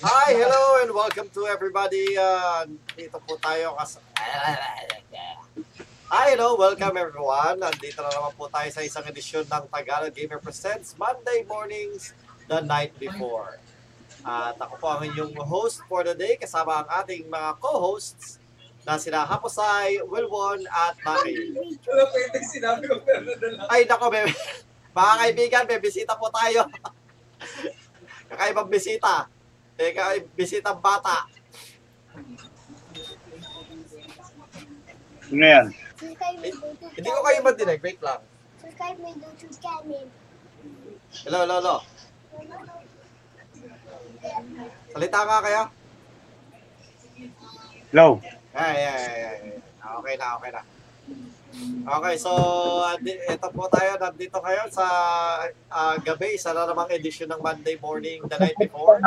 Hi, hello, and welcome to everybody. Uh, dito po tayo kas... Hi, hello, welcome everyone. Nandito na naman po tayo sa isang edisyon ng Tagalog Gamer Presents Monday mornings the night before. At ako po ang inyong host for the day kasama ang ating mga co-hosts na sila Haposay, Wilwon at Maki. Wala pwede sinabi ko pero. Ay, nako, may, mga kaibigan, may bisita po tayo. Kakaibang bisita. Eh, kakaibang bisitang bata. Ano yan? YouTube Hindi ko kayo madinig, wait lang. Subscribe my YouTube channel. Hello, hello, hello. Salita nga kayo. Hello. Ay, ay, ay, ay. Okay na, okay na. Okay, so uh, ito po tayo, nandito ngayon sa ah, gabi, isa na namang edisyon ng Monday morning the night before.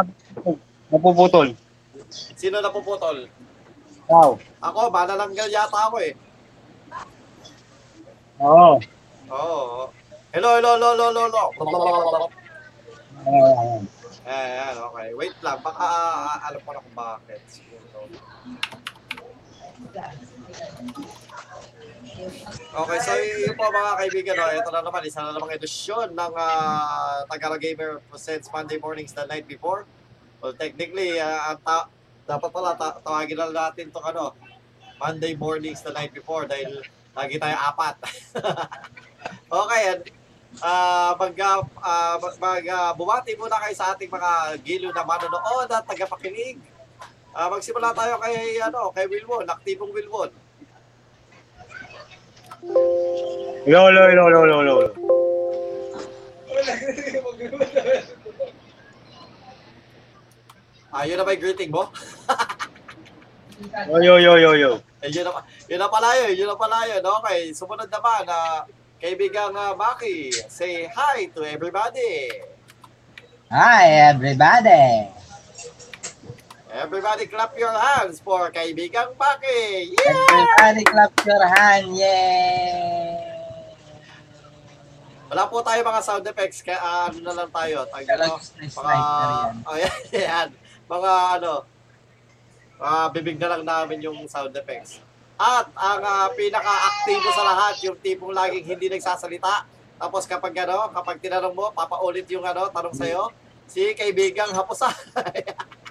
Napuputol. Sino na puputol? Wow. Ako, manalanggal yata ako eh. Oo. Oo. Hello, hello, hello, hello, hello, hello. Ah, Ayan, okay. Wait lang, baka ah, alam ko na kung bakit. Siguro. Okay, so yun po mga kaibigan, no, ito na naman, isa na namang edisyon ng uh, Tagalog Gamer Presents Monday Mornings the night before. Well, technically, ang ta- dapat pala ta- tawagin na natin itong ano, Monday Mornings the night before dahil lagi tayo apat. okay, and Ah, mag uh, mag, ah, bumati muna kayo sa ating mga gilo na manonood at tagapakinig. Ah, magsimula tayo kay ano, kay Wilwon, aktibong Wilwon. Hello, hello, hello, hello, hello, hello. Wala magdala. Ah, yun na ba yung greeting mo? Yo, yo, yo, yo, yo. Eh, yun na, pa- yun na pala yun, yun na pala yun. Okay, sumunod naman, ah, kaibigang uh, Maki, say hi to everybody. Hi, everybody! Everybody clap your hands for kaibigang Maki. Yeah! Everybody clap your hand, yay! Wala po tayo mga sound effects, kaya ah, ano na lang tayo. Tag, ano, mga, oh, yan, yan. Mga ano, ah, bibig na lang namin yung sound effects. At ang ah, pinaka-aktibo sa lahat, yung tipong laging hindi nagsasalita. Tapos kapag ano, kapag tinanong mo, papaulit yung ano, tanong sa'yo, si kaibigang Hapusay.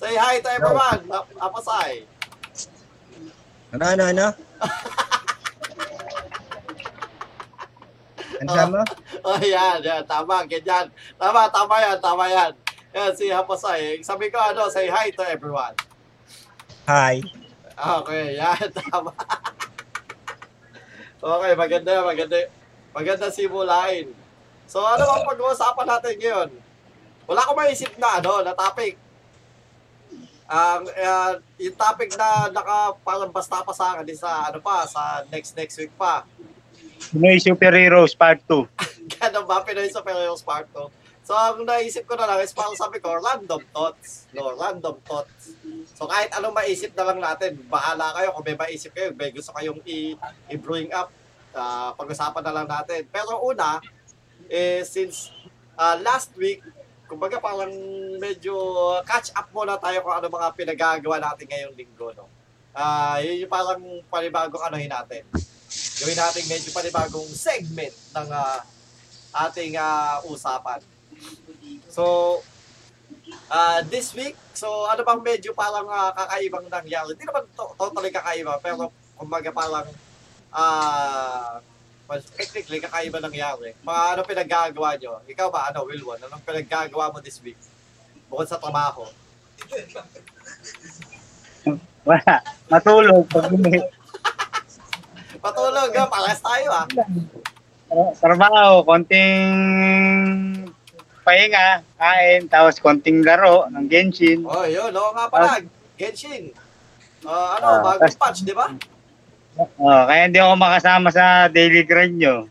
Say hi to everyone, Hap- Hapusay. Ano, ano, ano? Ano mo? Oh, yan, yan, tama, ganyan. Tama, tama yan, tama yan. Yan, si Hapusay. Sabi ko, ano, say hi to everyone. Hi. Okay, yan, tama. okay, maganda, maganda. Maganda simulain. So, ano bang pag-uusapan natin ngayon? Wala ko maisip na, ano, na topic. Ang uh, yung topic na naka parang basta pa sa akin sa ano pa sa next next week pa. Pinoy Superheroes Part 2. Ganun ba Pinoy Pinoy Part 2? So, ang naisip ko na lang is parang sabi ko, random thoughts. No, random thoughts. So, kahit anong maisip na lang natin, bahala kayo kung may maisip kayo, may gusto kayong i- i-bring up, ah, pag-usapan na lang natin. Pero una, eh, since ah, last week, kumbaga parang medyo catch up muna tayo kung ano mga pinagagawa natin ngayong linggo, no? Ah, yun yung parang panibagong anuhin natin. Gawin natin medyo panibagong segment ng ah, ating ah, usapan. So, ah this week, so ano bang medyo parang ah, kakaibang nangyari? Hindi naman to- totally kakaiba, pero kumbaga parang ah well, technically kakaiba nangyari. Mga ano pinaggagawa nyo? Ikaw ba, ano, Wilwon? Anong pinaggagawa mo this week? Bukod sa trabaho. Wala. Matulog. Pag Patulog, ha? Pares tayo, ah. trabaho, konting pahinga, kain, tapos konting laro ng Genshin. Oh, yun. Oo nga pala. Genshin. Ah, ano, Ah, bagong patch, di ba? Oh, kaya hindi ako makasama sa daily grind nyo.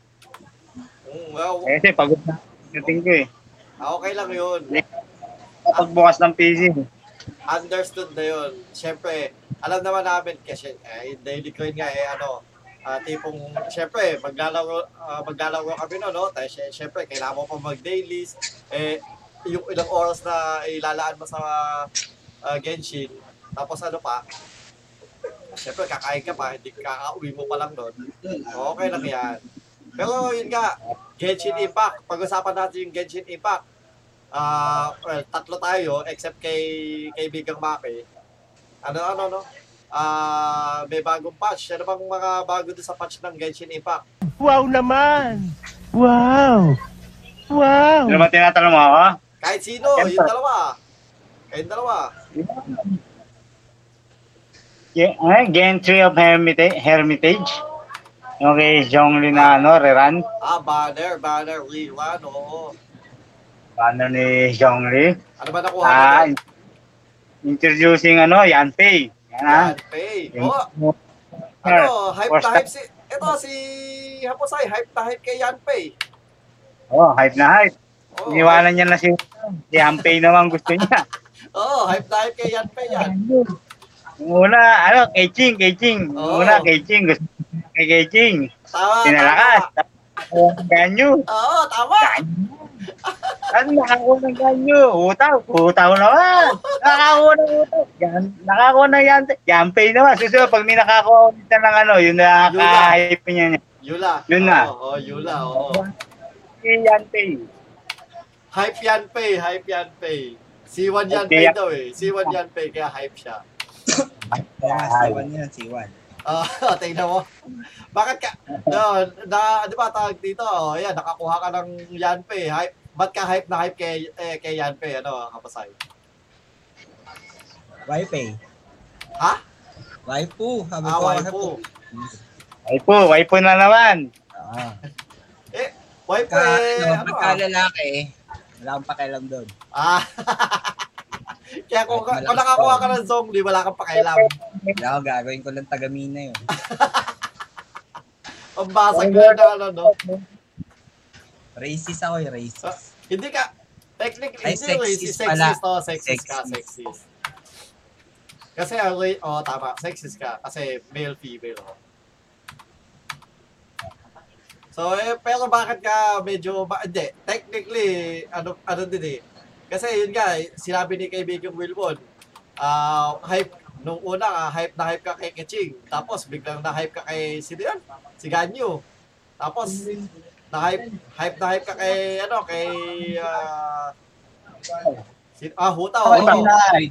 Mm, well, Kasi pagod na dating ko eh. ah, okay lang yun. Pagbukas ng PC. understood na yun. Siyempre, alam naman namin kasi eh, daily coin nga eh ano, Ah, tipong, syempre, maglalaro, ah, maglalaro kami no, no? Tayo, sy- syempre, kailangan mo pa mag-dailies. Eh, yung ilang oras na ilalaan mo sa ah, Genshin, tapos ano pa, syempre, kakain ka pa, hindi kakauwi mo pa lang doon. Okay lang yan. Pero yun nga, Genshin Impact, pag-usapan natin yung Genshin Impact. Ah, well, tatlo tayo, except kay kaibigang Maki. Ano, ano, no? Ah, may bagong patch. Ano bang mga bago doon sa patch ng Genshin Impact? Wow naman! Wow! Wow! Ano ba tinatanong mo ako? Kahit sino, yung dalawa. Kayong dalawa. Ge- eh, Gentry of Hermitage? Hermitage? Yung kay Zhongli na ano, Reran? Ah, banner, banner, rerun, oo. Ano ni Zhongli? Ano ba nakuha Ah, natin? introducing ano, Yanpei. Yan ha. Yan, pay. Oo, ano, hype na hype si... Ito, si Haposay, hype na hype kay Yanpei. Oh, hype na hype. Oo, Iniwanan niya na si, si Yanpei naman gusto niya. Oo, hype na hype kay Yanpei yan. Una, ano, kay Ching, kay Ching. Oo. Una, kay Ching. Gusto niya kay Ching. Tama, Pinalakas. tama. Ganyo. Oo, tama. Ano, nakakuha ng ganyo. Utaw, utaw naman. Nakakuha ng utaw. Yan, nakakuha ng yan. Yanpei naman. Susunod, pag may nakakuha ulit na ng ano, yung nakaka-hype niya niya. Yula. Yun na. Oo, oh, Yula, oo. Si Yanpei. Hype Yanpei, hype Yanpei. C1 Yanpei Okay. daw eh. C1 Yanpei, kaya hype siya. Siwan yan, siwan. Ah, tingnan mo. Bakit ka, no, na, di ba tawag dito, oh, ayan, nakakuha ka ng Yanpei. Hype, ba't ka hype na hype kay, eh, kay Yanpei, ano, kapasay? Wi-Fi. Ha? Waifu. Sabi Ah, ko, waifu. Waipo, waipo na naman. Ah. Waifu Ka, eh, ano, ano pagka ah? lalaki, wala akong pakialam doon. Ah. Kaya kung, Malakas kung nakakuha ka ng Zongli, wala kang pakialam. Wala ako gagawin ko lang tagamina yun. Ang basag na ano, no? Racist ako eh, racist. Hindi ka, technically, Ay, hindi sexist racist, pala. sexist, oh, sexist ka, Sexist. sexist. Kasi, oh, tama, sexist ka, kasi male, female, oh. So, eh, pero bakit ka medyo, ba, hindi, technically, ano, ano din eh. Kasi yun nga, eh, sinabi ni kaibigang Wilbon, ah, hype, nung una, ah, hype na hype ka kay Keching. Tapos, biglang na-hype ka kay, sino yan? Si Ganyo. Tapos, na-hype, hype na hype ka kay, ano, kay, ah, si, ah, Huta, Ako oo. dinahay.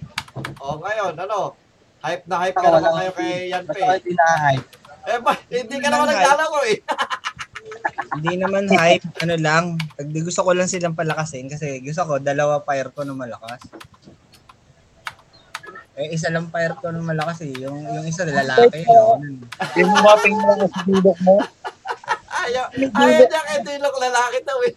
Oh, ngayon, ano, hype na hype ka naman ngayon kay Yanpei. Eh, ba, hindi ka naman naglalaro eh. Hindi naman hype, ano lang. Gusto ko lang silang palakasin kasi gusto ko dalawa fire ko na malakas. Eh, isa lang fire ko na malakas eh. Yung, yung isa lalaki. Yun. Yung mga pinggan sa dudok mo. Ayaw, ayaw niya kay Dilok lalaki daw eh.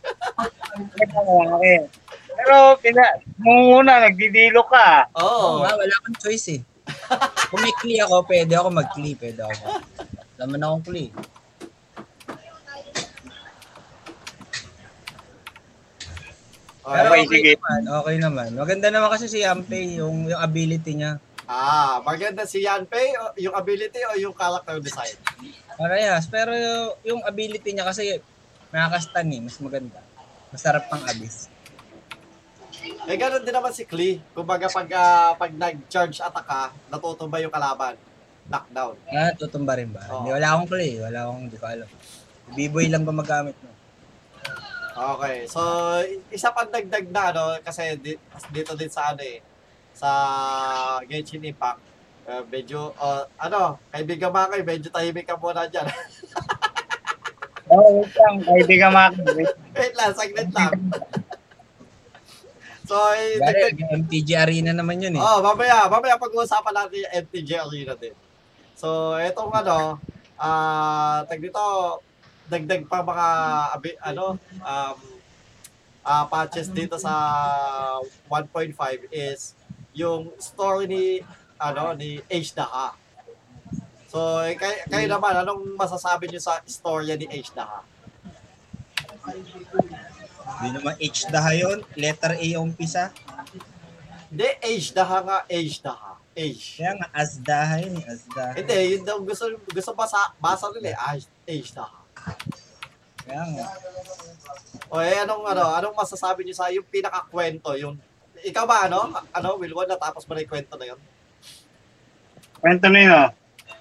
Lalaki. Pero, pina, nung una, nagdidilo ka. Oo Oo. nga, wala akong choice eh. Kung may kli ako, pwede ako mag-kli. Pwede ako. Laman akong kli. Pero Okay, okay, sige. naman, okay naman. Maganda naman kasi si Yampe, yung, yung ability niya. Ah, maganda si Yanpei, yung ability o yung character design? Parehas. Pero yung, yung ability niya kasi nakakastan eh. Mas maganda. Masarap pang abis. Eh, ganun din naman si Klee. Kumbaga, pag, ah, pag nag-charge attack ka, natutumba yung kalaban. Knockdown. Ah, tutumba rin ba? Oo. Hindi, wala akong clay. Wala akong, hindi ko alam. B-boy lang ba magamit mo? Okay, so isa pang dagdag na ano kasi di- dito din sa ano eh sa Genshin Impact. Uh, medyo uh, ano, kaibigan Makay, medyo tahimik ka muna diyan. Oo, wait lang. Kaibigan Maki. Wait. Wait lang, saglit lang. so, eh, dagdag, MTG Arena naman yun eh. oh, mamaya, mamaya pag-uusapan natin yung MTG Arena din. So, etong ano, ah, tag dito, dagdag pa mga abi, ano, um, ah, patches dito sa 1.5 is yung story ni ano ni Age Daha. So, eh, kayo, kayo naman, anong masasabi niyo sa storya ni Age Daha? Hindi naman H daha yun. Letter A yung umpisa. Hindi, Age Daha nga, Age Daha. age. Kaya nga, Azdaha yun eh, Azdaha. Hindi, yun daw gusto, gusto basa, basa nila eh, na. Kaya nga. O eh, anong, ano, anong masasabi niyo sa yung pinakakwento, yung, ikaw ba, ano, ano, Wilwon, natapos mo na yung kwento na yun? Kwento na yun, oh.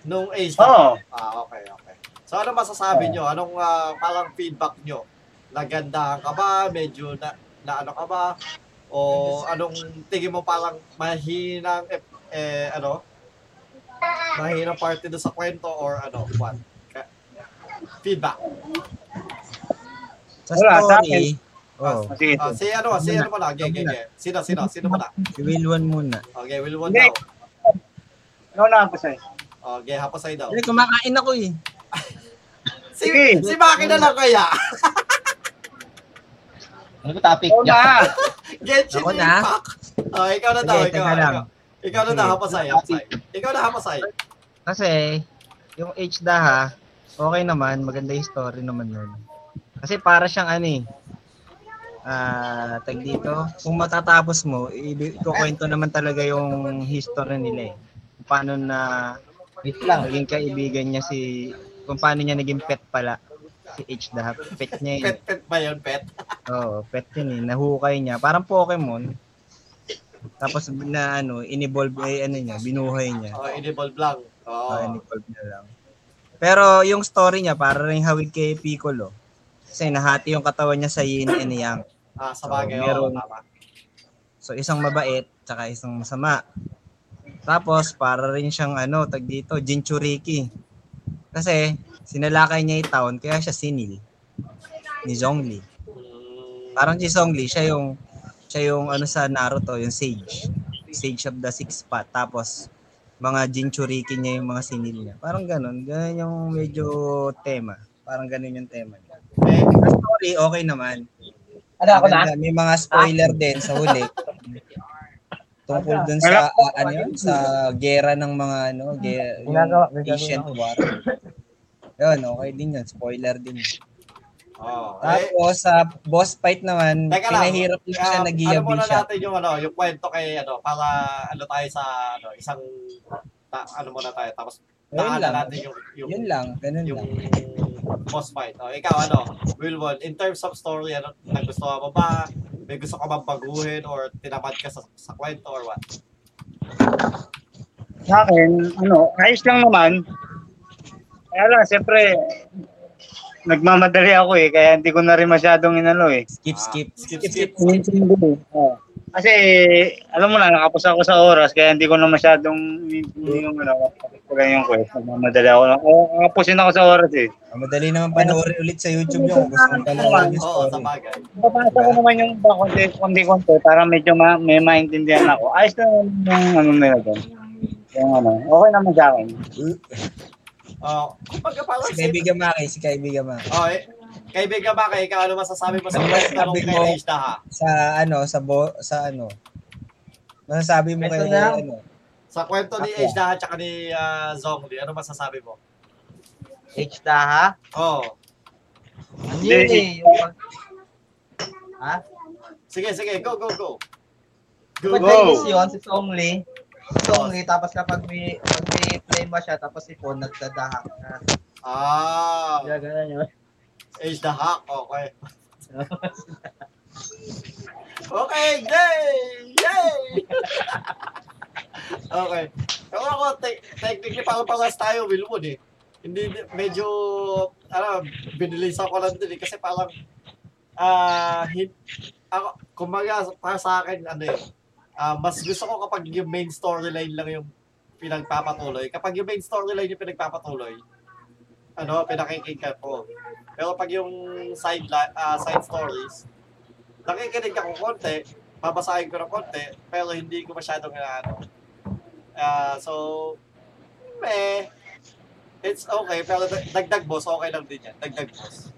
Nung age na? Oo. Ah, okay, okay. So, ano masasabi nyo? Anong ah, parang feedback nyo? Nagandahan ka ba? Medyo na, na ano ka ba? O anong tingin mo parang mahinang, eh, eh, ano? Mahinang parte doon sa kwento or ano? What? Feedback. Sa Wala, sa story, oh, Sige. Ah, si ano, si ano muna? Okay, okay, okay. Sino, sino, sino muna? si Wilwon muna. Okay, Wilwon Hindi. daw. Ikaw na ako sa'yo. Okay, hapasay daw. Hindi, kumakain ako eh. Si, Sige. si Maki na lang kaya. Ano ba topic Ikaw niya? na. Genshin Ako na? Impact. Oh, ikaw na daw, Sige, ikaw. teka lang. Ikaw, ikaw na daw, hapasay, hapasay. Ikaw na hapasay. Kasi, yung H daha, okay naman, maganda yung story naman nun. Kasi para siyang ano eh, ah, tag dito, kung matatapos mo, ikukwento naman talaga yung history nila eh. Kung paano na Wait lang. naging kaibigan niya si, kung paano niya naging pet pala, si H daha. Pet niya yun. Pet, pet ba yun, pet? Oo, pet yun eh. Nahukay niya. Parang Pokemon. Tapos na ano, in-evolve, eh, ano niya, binuhay niya. Oh, in-evolve lang. Oo. Oh. in-evolve niya lang. Pero yung story niya, para rin hawig kay Piccolo. Kasi nahati yung katawan niya sa yin and yang. Ah, sa bagay, So, meron- tama. So isang mabait, tsaka isang masama. Tapos para rin siyang ano, tag dito, Jinchuriki. Kasi sinalakay niya yung town, kaya siya sinil ni Zhongli. Parang si Zhongli, siya yung siya yung ano sa Naruto, yung sage. Sage of the six path. Tapos mga Jinchuriki niya yung mga sinil niya. Parang ganun. Ganun yung medyo tema. Parang ganun yung tema niya. eh, Sa story, okay naman. Ano ako na? May mga spoiler din sa huli. Tungkol dun sa ah, ano yun, sa gera ng mga ano, gera, yung ancient war. Yun, okay din yun. Spoiler din. Oh, eh, Tapos sa boss fight naman, Teka lang. pinahirap lang siya ah, nag ano muna siya. natin yung ano, yung kwento kay ano, para ano tayo sa ano, isang ta, ano muna tayo tapos Yun lang. natin yung yung Yun lang, ganun yung lang. boss fight. Oh, ikaw ano, Wilwon, in terms of story, ano, nagustuhan mo ba? May gusto ka bang baguhin or tinamad ka sa, sa kwento or what? Sa akin, ano, ayos lang naman. Kaya lang, siyempre, nagmamadali ako eh, kaya hindi ko na rin masyadong inano eh. Skip, skip. Skip, skip. Oo. Kasi, alam mo na, nakapos ako sa oras, kaya hindi ko na masyadong hindi yung ano, ko lang yung quest. Nagmamadali ako lang. Oo, nakapusin ako sa oras eh. Ah, Madali naman panoorin ulit sa YouTube yung gusto mong panoorin yung Oo, sa story. bagay. Babasa ko naman yung iba konti, konti, konti, para medyo ma may maintindihan ako. Ayos na yung ano nila doon. Yung ano, okay naman sa akin. Oh, kumbaga parang Si Kaibigan Maki, si Kaibigan Maki. Oh, eh, kaibigan kay ikaw ano masasabi mo sa Ano kwento nung masasabi kay? Rage ha? Sa ano, sa bo, sa ano. Masasabi mo kay na. ano. Sa kwento ni. Age Daha at ni ah, Zongli, ano masasabi mo? H daha? Oh, Ano yun eh? Yung. Ha? sige, sige, go, go, go. Go, go. Chinese yun, si Songli? Songli, tapos kapag may, pag may flame siya, tapos si Pon nagdadahak na. Ah, Kaya ganun yun. Age the Hack, okay. okay, yay! Yay! okay. Pero ako, te- technically, parang paras tayo, Wilwood eh. Hindi, medyo, ano, binilisan ko lang din eh. Kasi parang, ah, hin- ako, kumbaga, para sa akin, ano eh, ah, mas gusto ko kapag yung main storyline lang yung pinagpapatuloy. Kapag yung main storyline yung pinagpapatuloy, ano, pinakikinggan ko. Pero pag yung side ah, side stories, nakikinig ako konti, babasahin ko ng konti, pero hindi ko masyadong ano. Ah, so, meh, it's okay, pero dag- dagdag boss, okay lang din yan. Dagdag boss.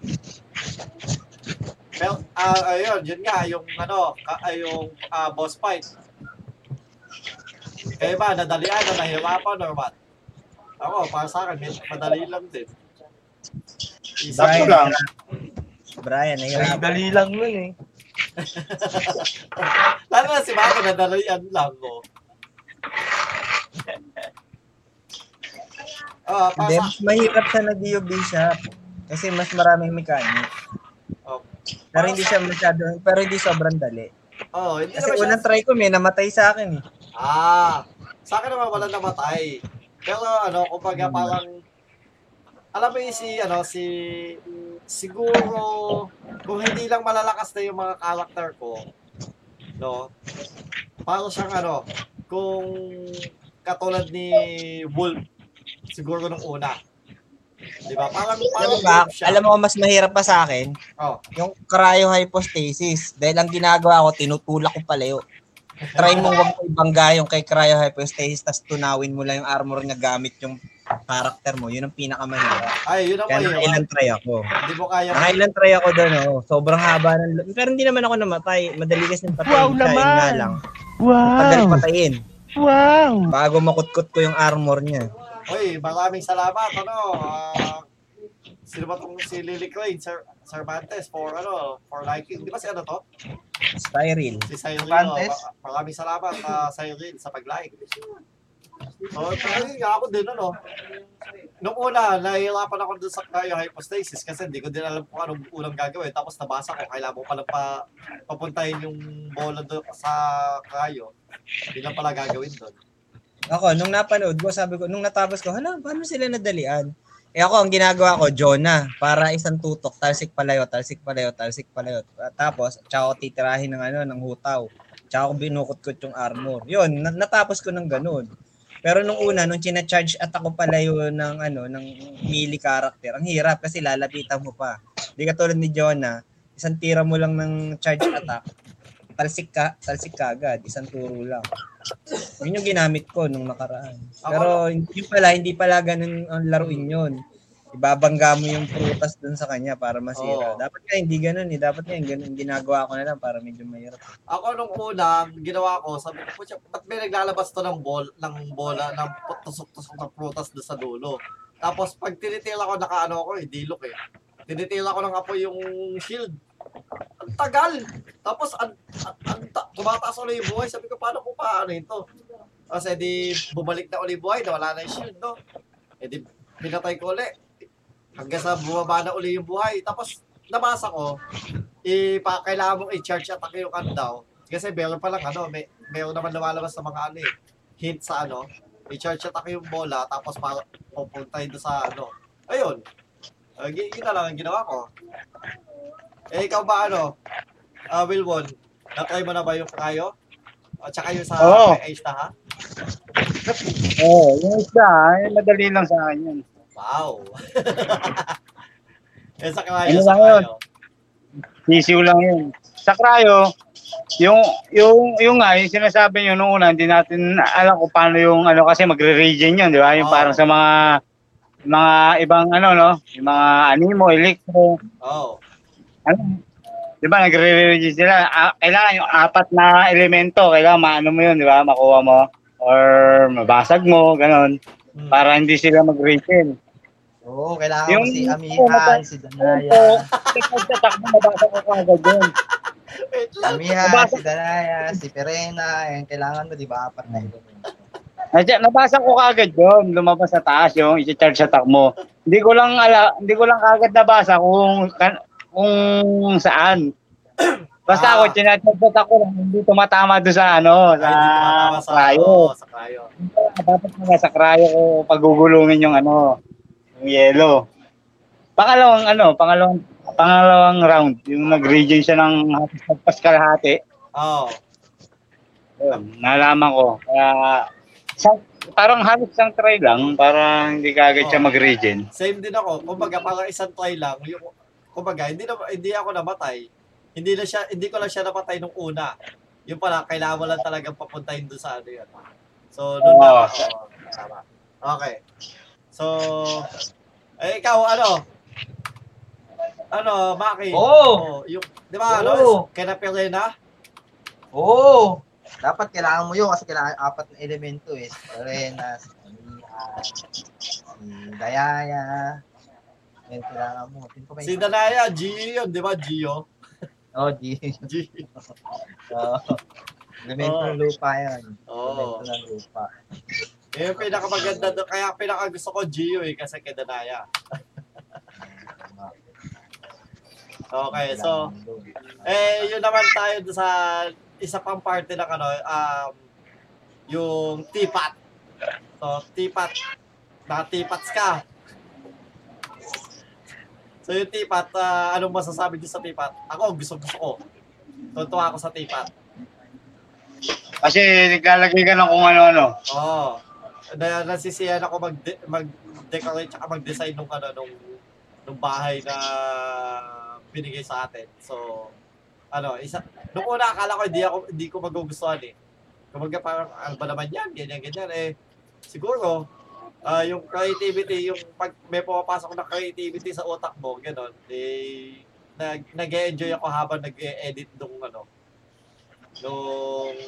Pero, ah, ayun, yun nga, yung ano, ay, yung ah, boss fight. Kaya ba, nadalian na nahirapan or what? Ako, para sa akin, madali lang din. Sakto lang. Brian, nahihirapan. Dali lang nun eh. Lalo na si Maki, nadalian lang, oh. Ah, Hindi, pasa. mas mahirap sa nag-Dio Bishop. Kasi mas maraming mechanic. Oh. Pero hindi siya masyado, pero hindi sobrang dali. Oh, hindi Kasi naman siya- unang try ko, may namatay sa akin eh. Ah, sa akin naman wala namatay. Pero ano, kumbaga parang alam mo yung si ano si siguro kung hindi lang malalakas na yung mga character ko, no? Parang siyang ano, kung katulad ni Wolf siguro nung una. 'Di ba? Parang parang ba, siya. alam mo mas mahirap pa sa akin, Oh. yung cryohypostasis. Dahil ang ginagawa ko, tinutulak ko palayo. Try mo wag mo ibangga yung kay cryohypostasis tapos tunawin mo lang yung armor niya gamit yung character mo. Yun ang pinakamahirap. Ay, yun ang Kaya mahirap. nakailan try ako. Hindi mo kaya. Nakailan try ako doon, oh. Sobrang haba ng... Pero hindi naman ako namatay. Madali kasi yung patayin. Wow naman! nga lang. Wow! patayin. Wow! Bago makutkot ko yung armor niya. Oy, maraming salamat. Ano, ah, sino ba tong si Lily Crane, Sir Cervantes for ano, for liking. Di ba si ano to? Styril. Si Cyril. Cervantes? Oh, ma- maraming salamat sa Cyril sa pag-like. So, talagang nga ako din ano. Nung una, nahihirapan ako dun sa cryohypostasis kasi hindi ko din alam kung anong unang gagawin. Tapos nabasa ko, kailangan mo pala pa, papuntahin yung bola doon sa cryo. Hindi lang pala gagawin doon. Ako, nung napanood ko, sabi ko, nung natapos ko, hala, paano sila nadalian? Eh ako, ang ginagawa ko, Jonah, para isang tutok, talsik palayo, talsik palayo, talsik palayo. Tapos, tsaka ako titirahin ng ano, ng hutaw. Tsaka ako binukot-kot yung armor. Yun, na- natapos ko ng ganun. Pero nung una, nung china-charge at ako palayo ng ano, ng melee character, ang hirap kasi lalapitan mo pa. Hindi ka tulad ni Jonah, isang tira mo lang ng charge attack, talsik ka, talsik ka agad, isang turo lang. Yun yung ginamit ko nung nakaraan. Pero hindi pala, hindi pala ganun ang laruin yun. Ibabangga mo yung prutas dun sa kanya para masira. Oo. Dapat nga hindi ganun eh. Dapat nga yung ganun, ginagawa ko na lang para medyo mahirap. Ako nung una, ginawa ko, sabi ko, "Pucha, ba't may naglalabas to ng ball, ng bola, ng tusok-tusok ng prutas doon sa dulo. Tapos pag tinitila ko, nakaano ako eh, dilok eh. Tinitila ko ng apoy yung shield. Ang tagal! Tapos, ang, ang, ang ta- tumataas ulit yung buhay. Sabi ko, paano ko paano ito? Tapos, edi, bumalik na ulit buhay, nawala na yung shield, no? Edi, pinatay ko ulit. Hanggang sa bumaba na uli yung buhay. Tapos, nabasa ko, ipa, mong i-charge attack yung ano daw. Kasi meron pa lang ano, may, meron naman lumalabas sa mga ano eh, hint sa ano, i-charge attack yung bola, tapos para pupuntahin doon sa ano. Ayun. Uh, yun na lang ang ginawa ko. Eh, ikaw ba ano? Ah, Wilwon, na-try mo na ba yung kayo? At saka yung sa Oo. kay Ace na ha? Oo, oh, yung isa, ay madali lang sa akin yun. Wow! eh, sa kayo, Ano sa kayo. Sisiw lang yun. Sa cryo, yung yung yung nga yung sinasabi niyo nung una hindi natin alam kung paano yung ano kasi magre-regen yun, di ba? Yung Oo. parang sa mga mga ibang ano no, yung mga animo, electro, Oh. Ano, di ba nagre-regen sila. Ah, kailangan yung apat na elemento, kailangan maano mo yun, di ba? Makuha mo or mabasag mo, ganon, Hmm. para hindi sila mag-regen. Oo, kailangan Yung- si Amihan, si Danaya. Sa takbo, mabasag ko kagad yun. Amihan, Nabasa- si Danaya, si Perena. Yan, kailangan mo, di ba? Apat na yun. Nadya, nabasa ko kagad yun, lumabas sa taas yung i-charge sa takmo. Hindi ko lang ala, hindi ko lang kagad nabasa kung kan, kung saan. Basta Ah. ako, chinacharge sa takmo lang, hindi tumatama doon sa ano, sa Ay, sa, krayo. sa krayo. Dapat nga sa krayo ko pagugulungin yung ano, yung yellow. Pangalawang ano, pangalawang pangalawang round, yung nag-regen siya ng halos kalahati. Oo. Yun, nalaman ko. Kaya, sa, parang halos isang try lang para hindi kagad siya Oo. mag-regen. Same din ako. Kumbaga, parang isang try lang. Yung, kumbaga, hindi, na, hindi ako namatay. Hindi na siya, hindi ko lang siya napatay nung una. Yung pala, kailangan mo lang talagang papuntahin doon sa ano yan. So, doon na. Tama. Okay. So, eh, ikaw, ano? Ano, Maki? Oo. Oh, yung, di ba, ano, Oo. kina Pelena? Oo! Dapat kailangan mo yun kasi kailangan apat na elemento eh. Perena, si Amihan, si Dayaya. Yan, kailangan mo. Si Danaya, Gio yun, di ba, Gio? Oh, di. Gio. Oo. Elemento Oo. ng lupa yan. Oo. Elemento ng lupa. Yun yung pinakamaganda doon. Kaya pinaka gusto ko Gio eh, kasi kay Danaya. Okay, so, eh, yun naman tayo sa isa pang party ng ano, um, yung tipat. So, tipat. Naka-tipats ka. So, yung tipat, ah, anong masasabi niyo sa tipat? Ako, gusto gusto ko. Tuntua ako sa tipat. Kasi naglalagay ka ng kung ano-ano. Oo. Na, nasisiyan ako mag mag-decorate tsaka mag-design nung ano nung nung bahay na binigay sa atin. So ano, isa nung una akala ko hindi ako hindi ko magugustuhan eh. Kumbaga parang ano ba naman yan, ganyan ganyan eh. Siguro ah yung creativity, yung pag may pumapasok na creativity sa utak mo, gano'n, eh, nag, nag-enjoy ako habang nag-edit nung ano, nung,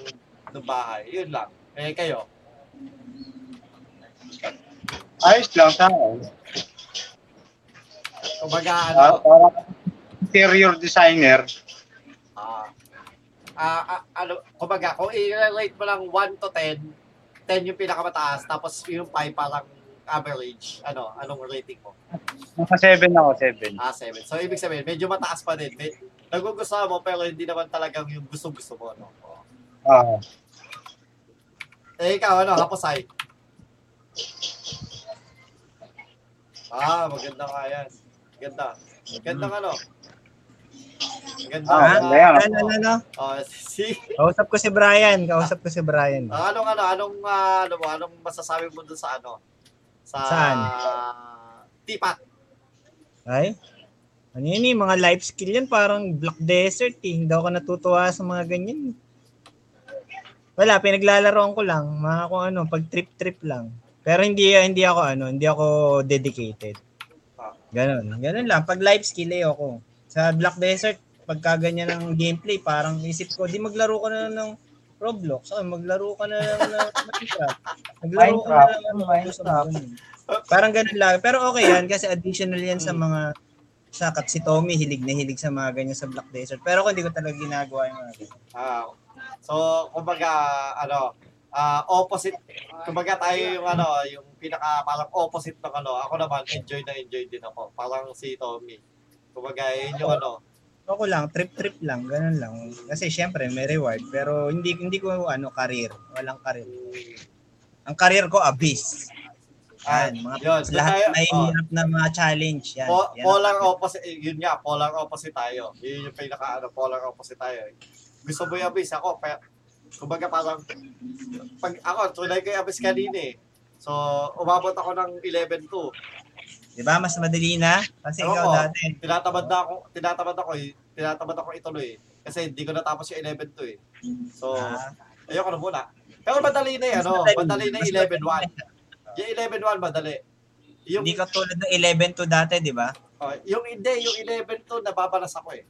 nung bahay. Yun lang. Eh, kayo? Ayos lang sa akin. Kumbaga, ano, parang interior designer. ah, ah, ah, ano, kumbaga, kung i-relate mo lang 1 to 10, 10 yung pinakamataas, tapos yung 5 parang average, ano, anong rating mo? Naka 7 ako, 7. Ah, 7. So, ibig sabihin, medyo mataas pa din. May, nagugustuhan mo, pero hindi naman talagang yung gusto-gusto mo, no? Oo. Ah. Eh, ikaw, ano, hapusay? Ah, maganda nga yan. Ganda. Ganda ano. Ganda. Ah, ah, maganda yan. Ano, ano, ano? oh, si, Kausap ko si Brian. Kausap ko si Brian. ah, anong ano, anong, ah, ano anong masasabi mo dun sa ano? Sa, Saan? Tipat. Ay? Ano yun eh, mga life skill yan, parang Black Desert eh. Hindi ako natutuwa sa mga ganyan. Wala, pinaglalaroan ko lang. Mga kung ano, pag trip-trip lang. Pero hindi hindi ako ano, hindi ako dedicated. Ganon. Ganon lang. Pag life skill eh ako. Sa Black Desert, pagka ganyan ng gameplay, parang isip ko, di maglaro ka na ng Roblox. Okay, maglaro ka na ng ng Minecraft. Maglaro ka na ng ano, Minecraft. Parang ganun lang. Pero okay yan kasi additional yan sa mga sa kat si Tommy hilig na hilig sa mga ganyan sa Black Desert. Pero ako hindi ko talaga ginagawa yung mga ganyan. Ah, so, kumbaga, ano, ah, opposite, kumbaga tayo yung ano, yung pinaka parang opposite ng ano, ako naman, enjoy na enjoy din ako. Parang si Tommy. Kumbaga, yun yung ano, Ako lang, trip-trip lang, ganun lang. Kasi syempre may reward, pero hindi hindi ko ano career, walang career. Ang career ko abyss. Yan, mga yun. Doon lahat tayo, may oh. hirap na mga challenge yan. Po- yan. polar opposite, eh, yun nga, polar opposite tayo. Yun yung pinaka, ano, polar opposite tayo. Gusto mo yung abyss, ako, pa, kumbaga parang, pag ako, tunay ko yung abyss kanina eh. So, umabot ako ng 11-2. 'Di ba? Mas madali na kasi ikaw Oo. dati. Tinatamad na ako, tinatamad ako eh. Tinatamad ako ituloy eh. Kasi hindi ko natapos yung 11-2 eh. So, Ah, ayoko na muna. Pero madali na eh, ano? Madali na Mas yung 11-1. Yung 11-1 madali. Yung, Hindi ka tulad ng 11 to dati, 'di ba? oh, yung hindi, yung 11-2 nababalas ako eh.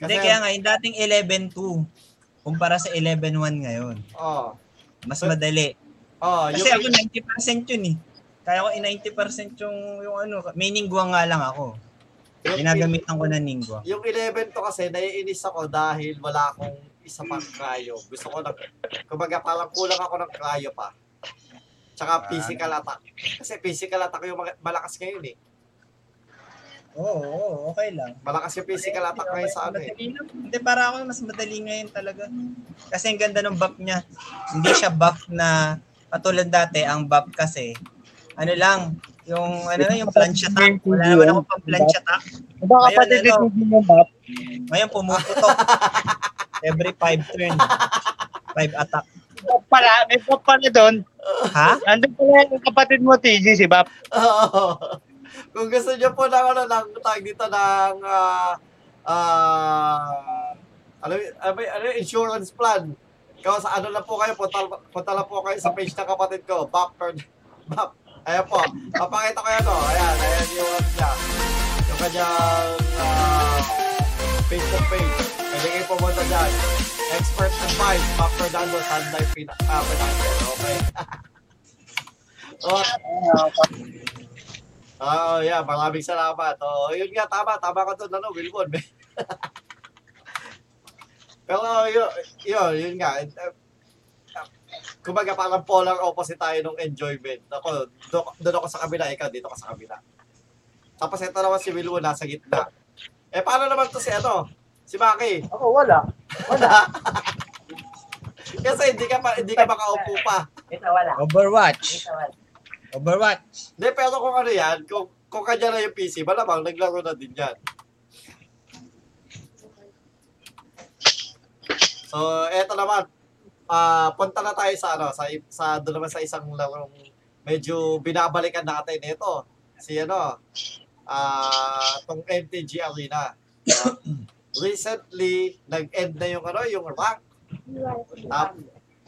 Hindi kaya nga yung dating 11 to kumpara sa 11 1 ngayon. Oh, Mas madali. oh, Kasi yung, ako 90% yun eh. Kaya ko eh, 90% yung, yung ano, may ningguang nga lang ako. Ginagamitan ko na ningguang. yung 11 to kasi naiinis ako dahil wala akong isa pang cryo. Gusto ko na, kumbaga parang kulang ako ng cryo pa. Tsaka Ah. physical attack. Kasi physical attack yung malakas ngayon eh. Oo, oo, okay lang. Malakas yung physical attack ngayon sa ano eh. Hindi, para ako mas madali ngayon talaga. Kasi ang ganda ng buff niya. Hindi siya buff na katulad dati, ang buff kasi, ano lang, yung ano na, yung plancha attack. Wala naman ako pang plancha attack. Baka pati ano. din yung map. Ngayon pumuputok. Every five turn. Five attack. Bap pala, may bap pala doon. Ha? Andun pala yung kapatid mo, TG, si Bap. Oo. Kung gusto niyo po ng ano ng tag dito ng ah ah ano, ano, ano, insurance plan. Ikaw sa ano na po kayo, punta, punta lang po kayo sa page ng kapatid ko, Bap Bap. Ayan po. Papakita ko yan o. Ayan, ayan yung ano niya. Yung kanyang ah, Facebook page. Pwede kayo pumunta dyan. Expert advice, Bap Fernando, Sun Life Pina, ah, Fernando. Okay. oh, Oo, yeah, maraming salamat. Oh, yun nga, tama, tama ka doon, ano, Wilbon. Pero yun, yun, yun nga. Kumbaga parang polar opposite tayo nung enjoyment. Ako, do- doon ako sa kabila, ikaw dito ka sa kabila. Tapos ito naman si Wilwon nasa gitna. Eh, paano naman to si ano? Si Maki. Ako, wala. Kasi hindi ka pa, hindi ka makaupo pa. Ito, wala. Overwatch. Ito, wala. Overwatch. Hindi, pero kung ano yan, kung, kung kanya na yung PC, malamang naglaro na din yan. So, eto naman. Ah, punta na tayo sa ano, sa sa doon naman sa isang larong medyo binabalikan natin ito. Si ano, ah, tong MTG Arena. Ah, recently, nag-end na yung ano, yung rank. Ah,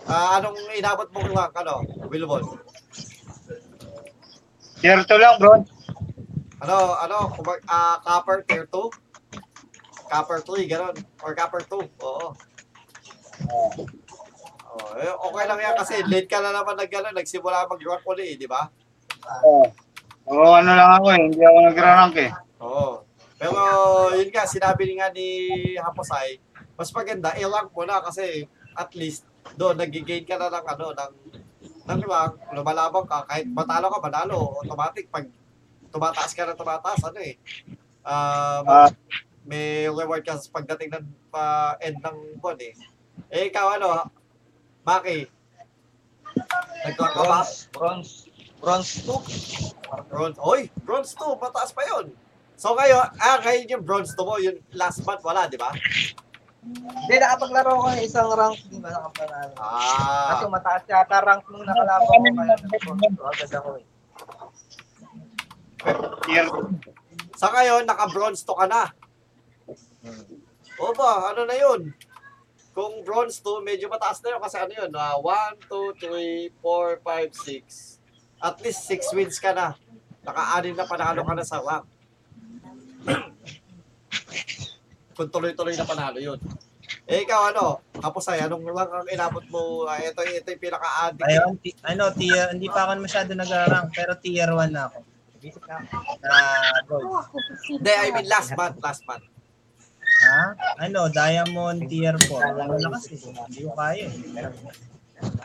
ah, anong inabot mong rank, ano, Wilbon? Tier 2 lang, bro. Ano, ano, ah, copper tier 2? Copper 3, gano'n. Or copper 2, oo. Oh, eh, okay lang yan kasi late ka na naman nag, ano, nagsimula mag-rank uli, eh, di ba? Oo. Oo, ano lang ako eh. Hindi ako nagra-rank eh. Oo. Pero yun nga, sinabi nga ni Haposay, mas maganda, i-rank mo na kasi at least doon, nag-gain ka na ng ano, ng, ng rank, lumalabang ka, kahit matalo ka, manalo, automatic, pag tumataas ka na tumataas, ano eh, ah, Ah. may reward ka sa pagdating ng pa end ng buwan eh. Eh, ikaw ano, Maki? Nagkaka ka ba? Bronze. Bronze. Bronze 2. Bronze. Oy, bronze 2, mataas pa yun. So ngayon, ah, ngayon yung bronze 2 mo, yung last month wala, di ba? Hindi, nakapaglaro ko ng isang rank. Hindi ba nakapanalo? Ah, mataas yata rank nung nakalaban ko. Kaya nag-bronze 2 agad ako eh. Sa ngayon, naka-bronze 2 ka na. O ba, ano na yun? Kung bronze 2, medyo mataas na yun kasi ano yun, ah, 1, 2, 3, 4, 5, 6. At least 6 wins ka na. Naka-anim na panalo ka na sa rank. Kung tuloy-tuloy na panalo yun. Eh ikaw ano, tapos ay anong rank ang inabot mo? Ah, ito, ito yung pinaka-addict. Ayun, ti- ano, tier, hindi pa ako masyado nag-rank, pero tier 1 na ako. Visit na. Na gold. Hindi, I mean last month, last month. Ha? Ano, Diamond tier 4. Ano na kasi, hindi ko kaya. eh.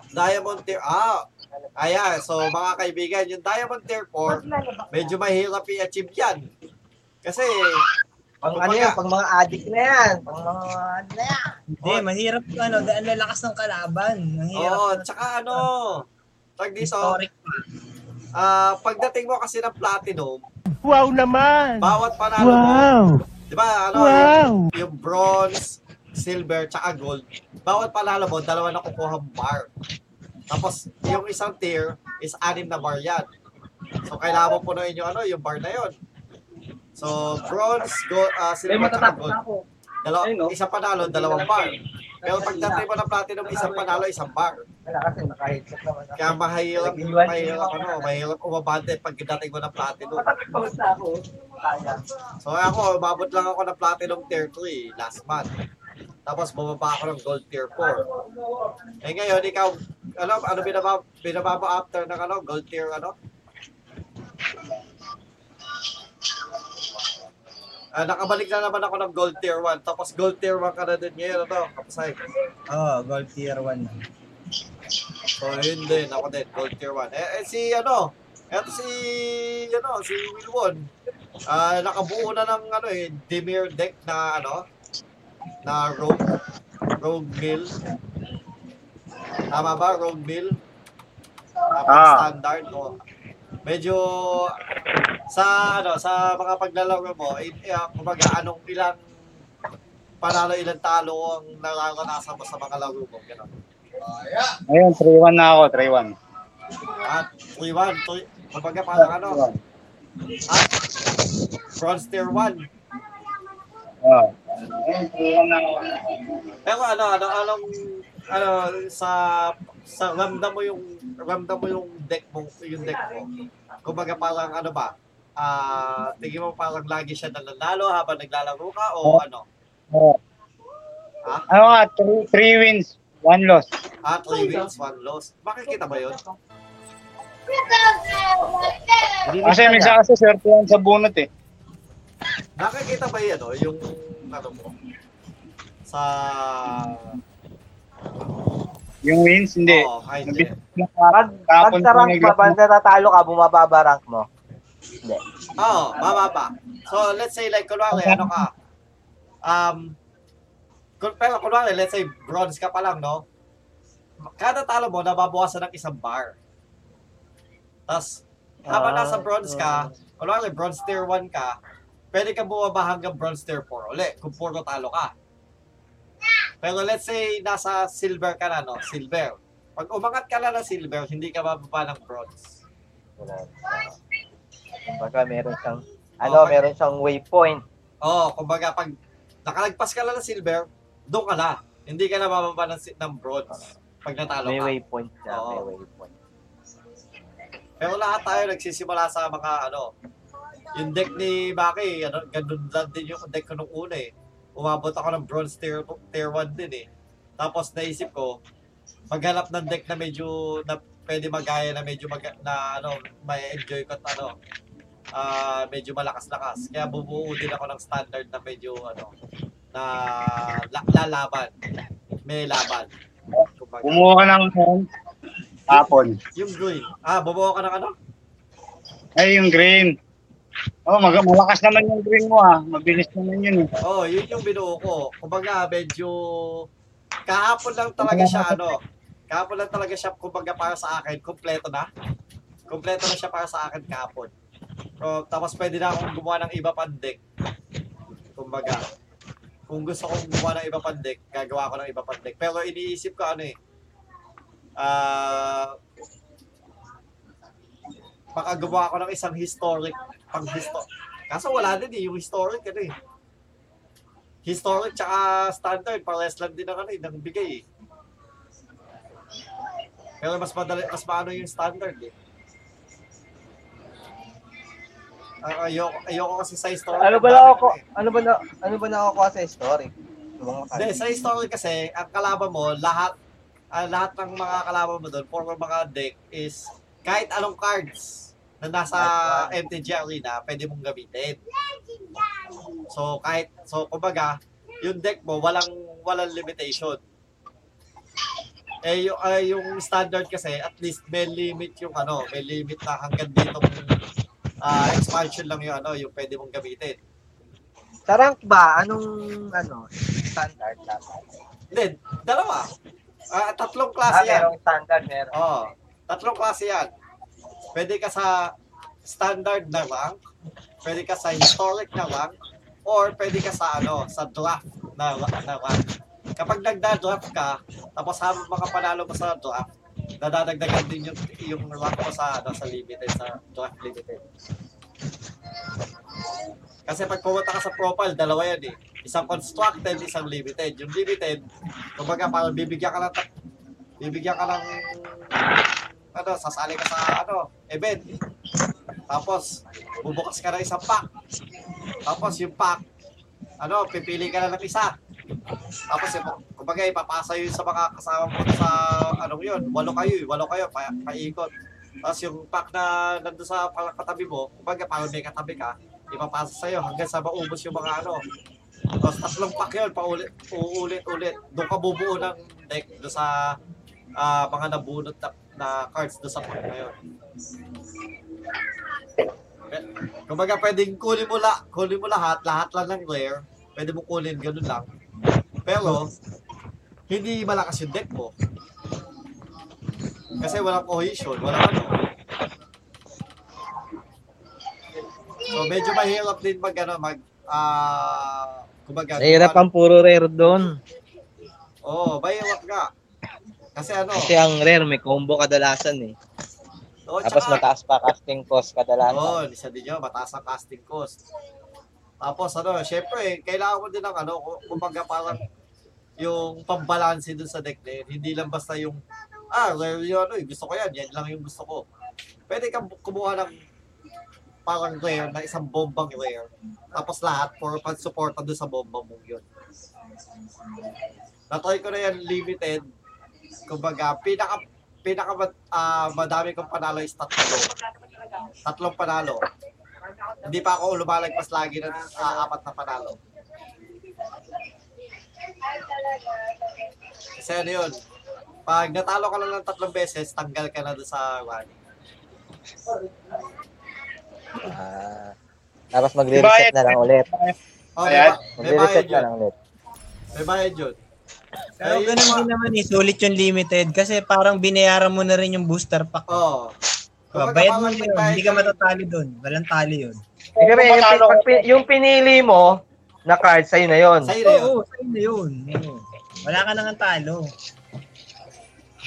Diamond Tier, ah, ayan, so mga kaibigan, yung Diamond Tier 4, medyo mahirap i-achieve yan. Kasi, Pang ano yan, pang mga addict na yan. Pang mga ano na yan. Hindi, mahirap to, ano, dahil ang lalakas ng kalaban. Ang hirap. oh, tsaka ano, tag dito, ah, pagdating mo kasi ng Platinum, Wow naman! bawat panalo mo, Wow! Di ba, ano, Wow! yung, yung bronze, silver, tsaka gold, bawat panalo mo, dalawa na kukuha bar. Tapos, yung isang tier is anim na bar yan. So, kailangan mo punuin yung ano, yung bar na yon. So, bronze, gold, ah, silver, tsaka gold. ako. Dalawa, Ayun, no? isang panalo, dalawang bar. Pero pagdating mo ng platinum, isang panalo, isang bar. Wala kasi naka-headset naman ako. Kaya mahirap, mahirap, ano, mahirap umabante pagdating mo ng platinum. Matapos na ako. So ako, umabot lang ako ng platinum tier 3 last month. Tapos bumaba ako ng gold tier 4. Eh ngayon, ikaw, ano, ano binaba, binaba mo after ng ano, gold tier, ano? Ah, nakabalik na naman ako ng gold tier 1. Tapos gold tier 1 ka na din ngayon, ano? Kapasay. Oo, oh, gold tier 1 na. So, yun din. Ako din. Gold tier 1. Eh, eh si, ano, eto si, ano, si Wilwon. Ah, nakabuo na ng, ano eh, Demir deck na, ano, na Rogue, Rogue Mill. Tama ba? Rogue Mill? Tama, Ah. standard. O. Medyo, sa, ano, sa mga paglalaro mo, eh, eh, kumbaga, anong ilang panalo, ilang talo ang nararanasan mo sa mga laro mo. Ganun. Ayun, 3-1 na ako, 3-1. At 3-1, three- kumbaga parang ano, at bronze tier 1. Oo. Ayun, 3-1 na ako. Pero ano, ano, anong, ano, sa, sa ramdam mo yung, ramdam mo yung deck mo, yung deck mo. Kumbaga parang ano ba, ah, tingin mo parang lagi siya nananalo habang naglalaro ka o ano? Oo. Ha? Ano nga, 3 wins, 1 loss. Ah, 3 wins, 1 loss. Makikita ba yun? Kasi minsan kasi swerte yan sa bunot eh. Nakikita ba yun, ano, yung, ano mo, sa, Yung wins, hindi. Oo, ay, hindi. Pag, pag sa rank ba, pag natatalo ka, bumababa rank mo. Hindi. Oo, mababa. So, let's say like, kunwari, ano ka, um, kun, pero kunwari, let's say, bronze ka pa lang, no? Kada talo mo, nababawasan ng isang bar. Tapos, habang Ah, nasa bronze ka, kunwari, bronze tier 1 ka, pwede ka bumaba hanggang bronze tier 4 uli, kung puro talo ka. Pero let's say, nasa silver ka na, no? Silver. Pag umangat ka na ng silver, hindi ka bababa ng bronze. Baka meron siyang, ano, Okay. meron siyang waypoint. Oo, kumbaga pag nakalagpas ka lang ng silver, doon ka na. Hindi ka na bababa ng, ng bronze pag natalo May ka. waypoint siya, may Oo. waypoint. Pero lahat tayo nagsisimula sa mga ano, yung deck ni Maki, ano, ganun lang din yung deck ko nung una eh. Umabot ako ng bronze tier, tier 1 din eh. Tapos naisip ko, maghanap ng deck na medyo, na pwede magaya na medyo mag, na ano, may enjoy ko at ano, ah medyo malakas-lakas. Kaya bubuo din ako ng standard na medyo ano, na la, lalaban. May laban. Kumuha ka ng tapon. Yung green. Ah, bubuo ka ng ano? Ay, yung green. Oh, mag malakas naman yung green mo ah. Mabilis naman yun eh. Oh, yun yung binuo ko. Kumbaga, medyo kahapon lang talaga siya ano. Kahapon lang talaga siya kumbaga para sa akin, kompleto na. Kompleto na siya para sa akin kahapon. So, tapos pwede na akong gumawa ng iba pang deck. Kumbaga, kung gusto kong gumawa ng iba pang deck, gagawa ko ng iba pang deck. Pero iniisip ko ano eh, ah, baka gumawa ko ng isang historic pang histo. Kaso wala din eh, yung historic ano eh. Historic tsaka standard, parehas lang din ng ano eh, ng bigay eh. Pero mas madali, mas maano yung standard eh. Ah, ayoko, ayoko kasi sa historic. Ano ba ang na ako, ano eh. ano ba na, ano ba nakakuha sa story? Yung mga Hindi, sa historic kasi, ang kalaban mo, lahat, ah, lahat ng mga kalaban mo doon, for mga deck is, kahit anong cards na nasa MTG Arena, pwede mong gamitin. So, kahit, so, kumbaga, yung deck mo, walang, walang limitation. Eh, yung, ah, yung standard kasi, at least may limit yung ano, may limit na hanggang dito ah expansion lang yung ano, yung pwede mong gamitin. Sa rank ba, anong, ano, standard dapat? Hindi, dalawa. Ah, tatlong Ah, klase yan. merong standard, meron. Oo. Tatlong klase yan. Pwede ka sa standard na rank, pwede ka sa historic na rank, or pwede ka sa ano, sa draft na, na rank. Kapag nagda-draft ka, tapos habang makapanalo mo sa draft, nadadagdagan din yung, yung rank mo sa, ano, sa limited, sa draft limited. Kasi pag pumunta ka sa profile, dalawa yan eh. Isang constructed, isang limited. Yung limited, kumbaga parang bibigyan ka ng bibigyan ka ng ano, sasali ka sa ano, event. Tapos, bubukas ka ng isang pack. Tapos yung pack, ano, pipili ka na ng isa. Tapos, kumbaga, ipapasa yun sa mga kasama mo sa, anong yun, walo kayo, eh, walo kayo, pa, paikot. Tapos yung pack na nandun sa katabi mo, kumbaga, parang may katabi ka, ipapasa sa'yo hanggang sa maubos yung mga ano. Tapos tatlong pack yun, paulit, uulit-ulit. Doon ka bubuo ng deck doon sa ah, mga nabunot na, na cards doon sa pack na yun. Kumbaga pwedeng kunin mo, la, kunin mo lahat, lahat lang ng rare. Pwede mo kunin, ganun lang. Pero, hindi malakas yung deck mo. Kasi walang cohesion, walang ano. So medyo mahirap din mag ano, mag ah kumbaga. Nahirap ang puro rare doon. Oo, oh, mahirap nga. Kasi ano, Kasi ang rare, may combo kadalasan eh. oh, Tapos tsaka- mataas pa casting cost kadalasan. Oo, oh, isa din yun, mataas ang casting cost. Tapos ano, syempre, kailangan mo din ng ano, ku- kumbaga parang yung pambalanse dun sa deck na yun. Hindi lang basta yung, ah, rare yun, ano, eh, gusto ko yan, yan lang yung gusto ko. Pwede kang kumuha ng parang rare na isang bombang rare. Tapos lahat for pag-suporta dun sa bomba mo yun. Natry ko na yan limited. Kumbaga, pinaka pinaka ah, madami kong panalo is tatlo. Tatlong panalo. Hindi pa ako lumalagpas lagi ng ah, apat na panalo. Kasi ano yun, Pag natalo ka lang ng tatlong beses, tanggal ka na doon sa running. Ah, tapos magre-reset na lang ulit. Oh, Ayan. Magre-reset na lang ulit. May bayad yun. Pero Ay, ganun din naman eh, sulit yung limited kasi parang binayaran mo na rin yung booster pack. Oo. Oh, Kumbaga, bayad mo yun, hindi ka matatalo doon. Walang talo yun. Ibig sabihin, yung, pag pin- yung pinili mo na card, sa'yo na yun. Sa'yo na yun. Oo, sa'yo na yun. Wala ka nang talo.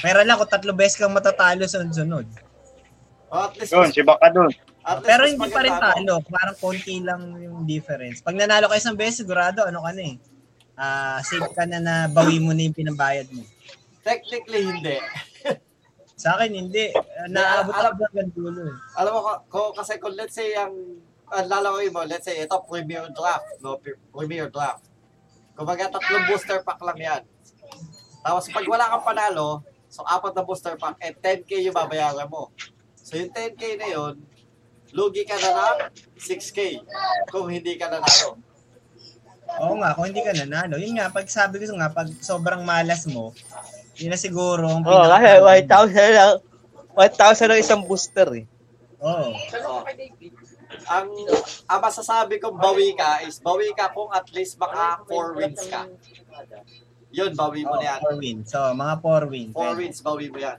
Pero lang kung tatlo beses kang matatalo sunod-sunod. Oh, at least, Yun, si Baka dun. At Pero hindi pa rin talo. Parang konti lang yung difference. Pag nanalo ka isang beses, sigurado, ano ka na eh. Ah, safe ka na na bawi mo na yung pinabayad mo. Technically, hindi. Sa akin, hindi. Ah, Naabot alam- ako hanggang dulo eh. Alam mo, ko, kasi kung let's say ang ang lalawin mo, let's say ito, premier draft, no? Pre- Premier draft. Kumbaga, tatlong booster pack lang yan. Tapos pag wala kang panalo, so apat na booster pack, eh 10k yung babayaran mo. So yung 10k na yun, lugi ka na ng 6k kung hindi ka nanalo. Oo nga, kung hindi ka nanalo. Yun nga, pag sabi ko nga, pag sobrang malas mo, yun na siguro ang Oo, oh, kasi 1,000 lang. 1,000 lang isang booster eh. Oo. So, ang, ang masasabi kong bawi ka is bawi ka kung at least maka 4 wins ka. Yun, bawi mo Oh, na yan. 4 wins. So, mga 4 wins. 4 wins, bawi mo yan.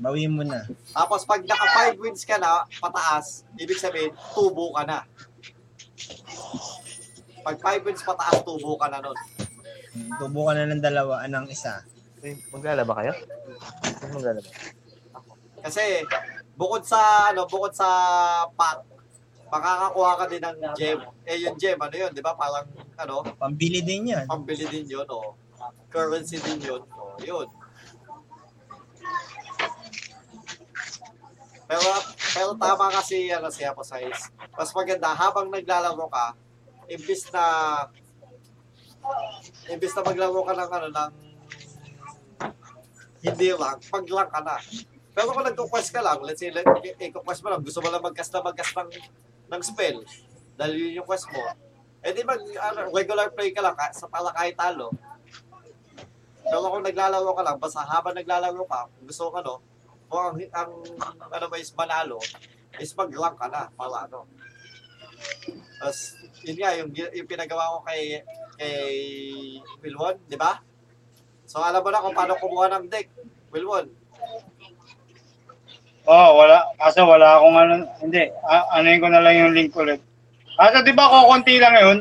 Bawi mo na. Tapos pag naka 5 wins ka na, pataas, ibig sabihin, tubo ka na. Pag 5 wins pataas, tubo ka na nun. Tubo ka na ng dalawa, anong isa. Eh, Maglalaba kayo? Maglalaba. Kasi, bukod sa, ano, bukod sa pack, makakakuha ka din ng gem. Eh, yung gem, ano yun, di ba? Parang, ano, Pambili din yan. pambili din yun, o. Currency din yun, o. Yun. Pero, pero tama kasi, ano, si Apo Size. Mas maganda, habang naglalaro ka, imbis na, imbis na maglaro ka ng, ano, ng, hindi lang, pag ka na. Pero kung nagko-quest ka lang, let's say, let- i-quest mo lang, gusto mo lang mag-cast na mag-cast ng, ng spell, dahil yun yung quest mo, eh di mag, ano, regular play ka lang, sa pala kahit talo. Pero kung naglalaro ka lang, basta habang naglalaro ka, gusto ka, no, kung ang, ang ano ba is manalo, is mag-rank ka na, para ano. Tapos, yun nga, yung, yung pinagawa ko kay, kay Wilwon, di ba? So, alam mo na kung paano kumuha ng deck, Wilwon. Oh, wala. Kaso wala akong ano, hindi. A- anuin ko na lang yung link ulit. Kaso di ba kukunti lang yun?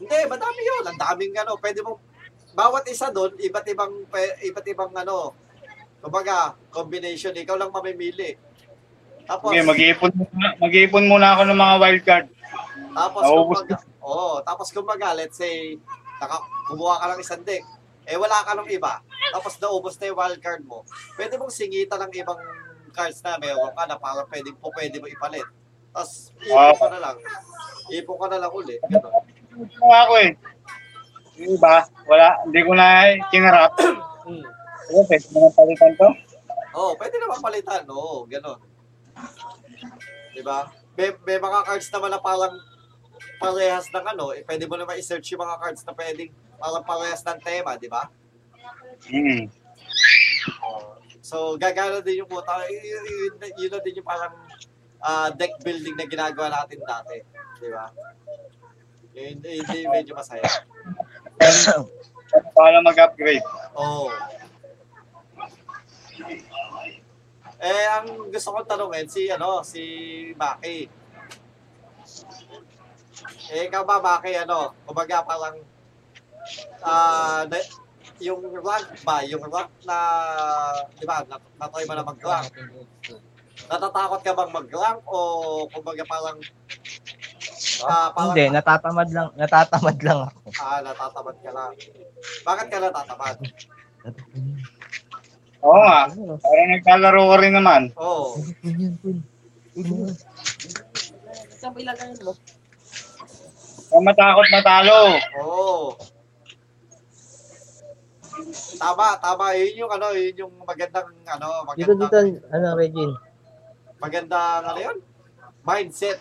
Hindi, madami yun. Ang daming ano, pwede mong, bawat isa doon, iba't ibang, iba't ibang ano, kumbaga, combination, ikaw lang mamimili. Tapos, Okay, mag-iipon muna, mag-iipon muna ako ng mga wildcard. tapos, Naubos kumbaga, oh, tapos kumbaga, let's say, naka, kumuha ka ng isang deck, eh wala ka ng iba, tapos naubos na yung wildcard mo, pwede mong singitan ng ibang cards na meron ka na para pwede po pwede mo ipalit. Tapos, ipon ka na lang. Ipon ka na lang ulit. Ganun. Ito ako eh. Yung iba, wala. Hindi ko na kinarap. Hmm. Ano, pwede nang palitan to? Oo, oh, pwede naman palitan. Oo, gano'n. Diba? May, may mga cards naman na parang parehas ng ano, eh, pwede mo naman i-search yung mga cards na pwedeng parang parehas ng tema, di ba? Hmm. Oo. So, gagana din yung puta. Y- y- yun, yun na din yung parang ah, deck building na ginagawa natin dati. Di ba? Yun, yun, yun, medyo masaya. Para mag-upgrade. Oo. Eh, ang gusto kong tanungin, si, ano, si Maki. Eh, ikaw ba, Maki, ano, kumbaga parang, ah, na- yung rank ba, yung rank na, di ba, nat- natry mo na mag-rank. Natatakot ka bang mag-rank o kumbaga parang, ah, parang, Hindi, natatamad lang, natatamad lang ako. ah, natatamad ka lang. Bakit ka natatamad? Oo nga. Parang naglalaro ko rin naman. Oo. Kung matakot matalo. Oo. Tama, tama. Yun yung ano, yun yung magandang ano, Dito, magandang dito, ano, Regine? magandang ano yun? Mindset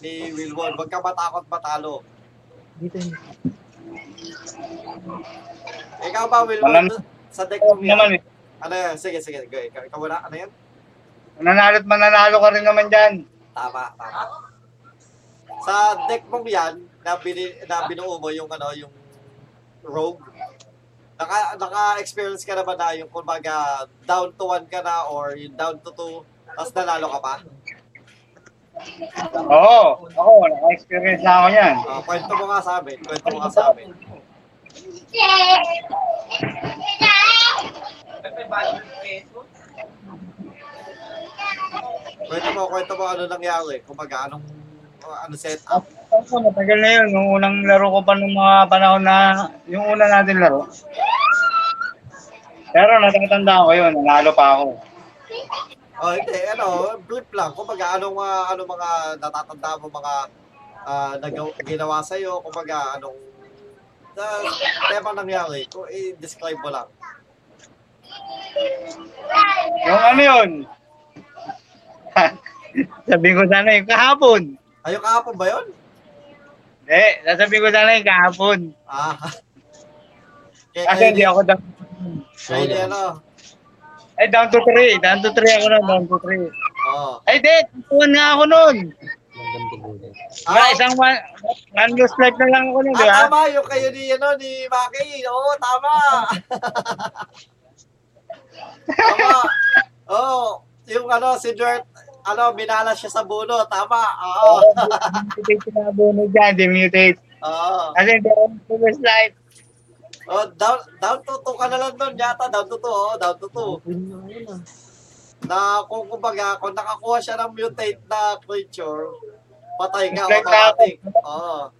ni Wilwon. Huwag ka matakot matalo. Dito, Ikaw ba, Wilwon, Alam- sa deck mo Naman yan? eh. Ano yan? Sige, sige. Go, ikaw, ikaw muna. Ano yan? Mananalo't mananalo ka rin naman dyan. Tama, tama. Sa deck mong yan, na, bini, na binuo mo yung ano, yung rogue, naka, naka-experience ka na ba na yung kumbaga down to 1 ka na or yung down to 2, tapos nanalo ka pa? Oo, oo, naka-experience na ako yan. Uh, kwento mo nga sa amin, kwento mo nga sa amin. Kwento mo, kwento mo ano nangyari, kumbaga anong ano setup. Ako, matagal na yun. Nung unang laro ko pa nung mga panahon na, yung una natin laro. Pero natatandaan ko yun, nanalo pa ako. Oh, hindi, ano, blip lang. Kumbaga, anong, mga anong mga natatanda mo, mga ah, nagaw, ginawa sa'yo, kumbaga, anong uh, tema nangyari, kung i-describe mo lang. Yung ano yun? Sabihin ko sana yung kahapon. Ayun kahapon ba yun? Eh, sasabihin ko sana yung kahapon. Ah. Kaya, Kasi hindi ako down. Kaya hindi, ano, Ay, down to 3. Down to 3 ako na, down to 3. oh. Ay, di, tuwan nga ako nun. Ah, isang one, one lost life na lang ako nun, di ah, ba? tama, yung kayo ni, ano, ni Maki. Oo, tama. tama. Oo, yung ano, si Dirt, ano, minala siya sa buno. Tama, oo. Oo, demutate na abono dyan, demutate. Oo. Kasi ako one lost life. Oh, down, down to 2 ka na lang doon yata, down to 2, oh, down to 2. Na kung kumbaga, kung nakakuha siya ng mutate na creature, patay ka, automatic. Oo.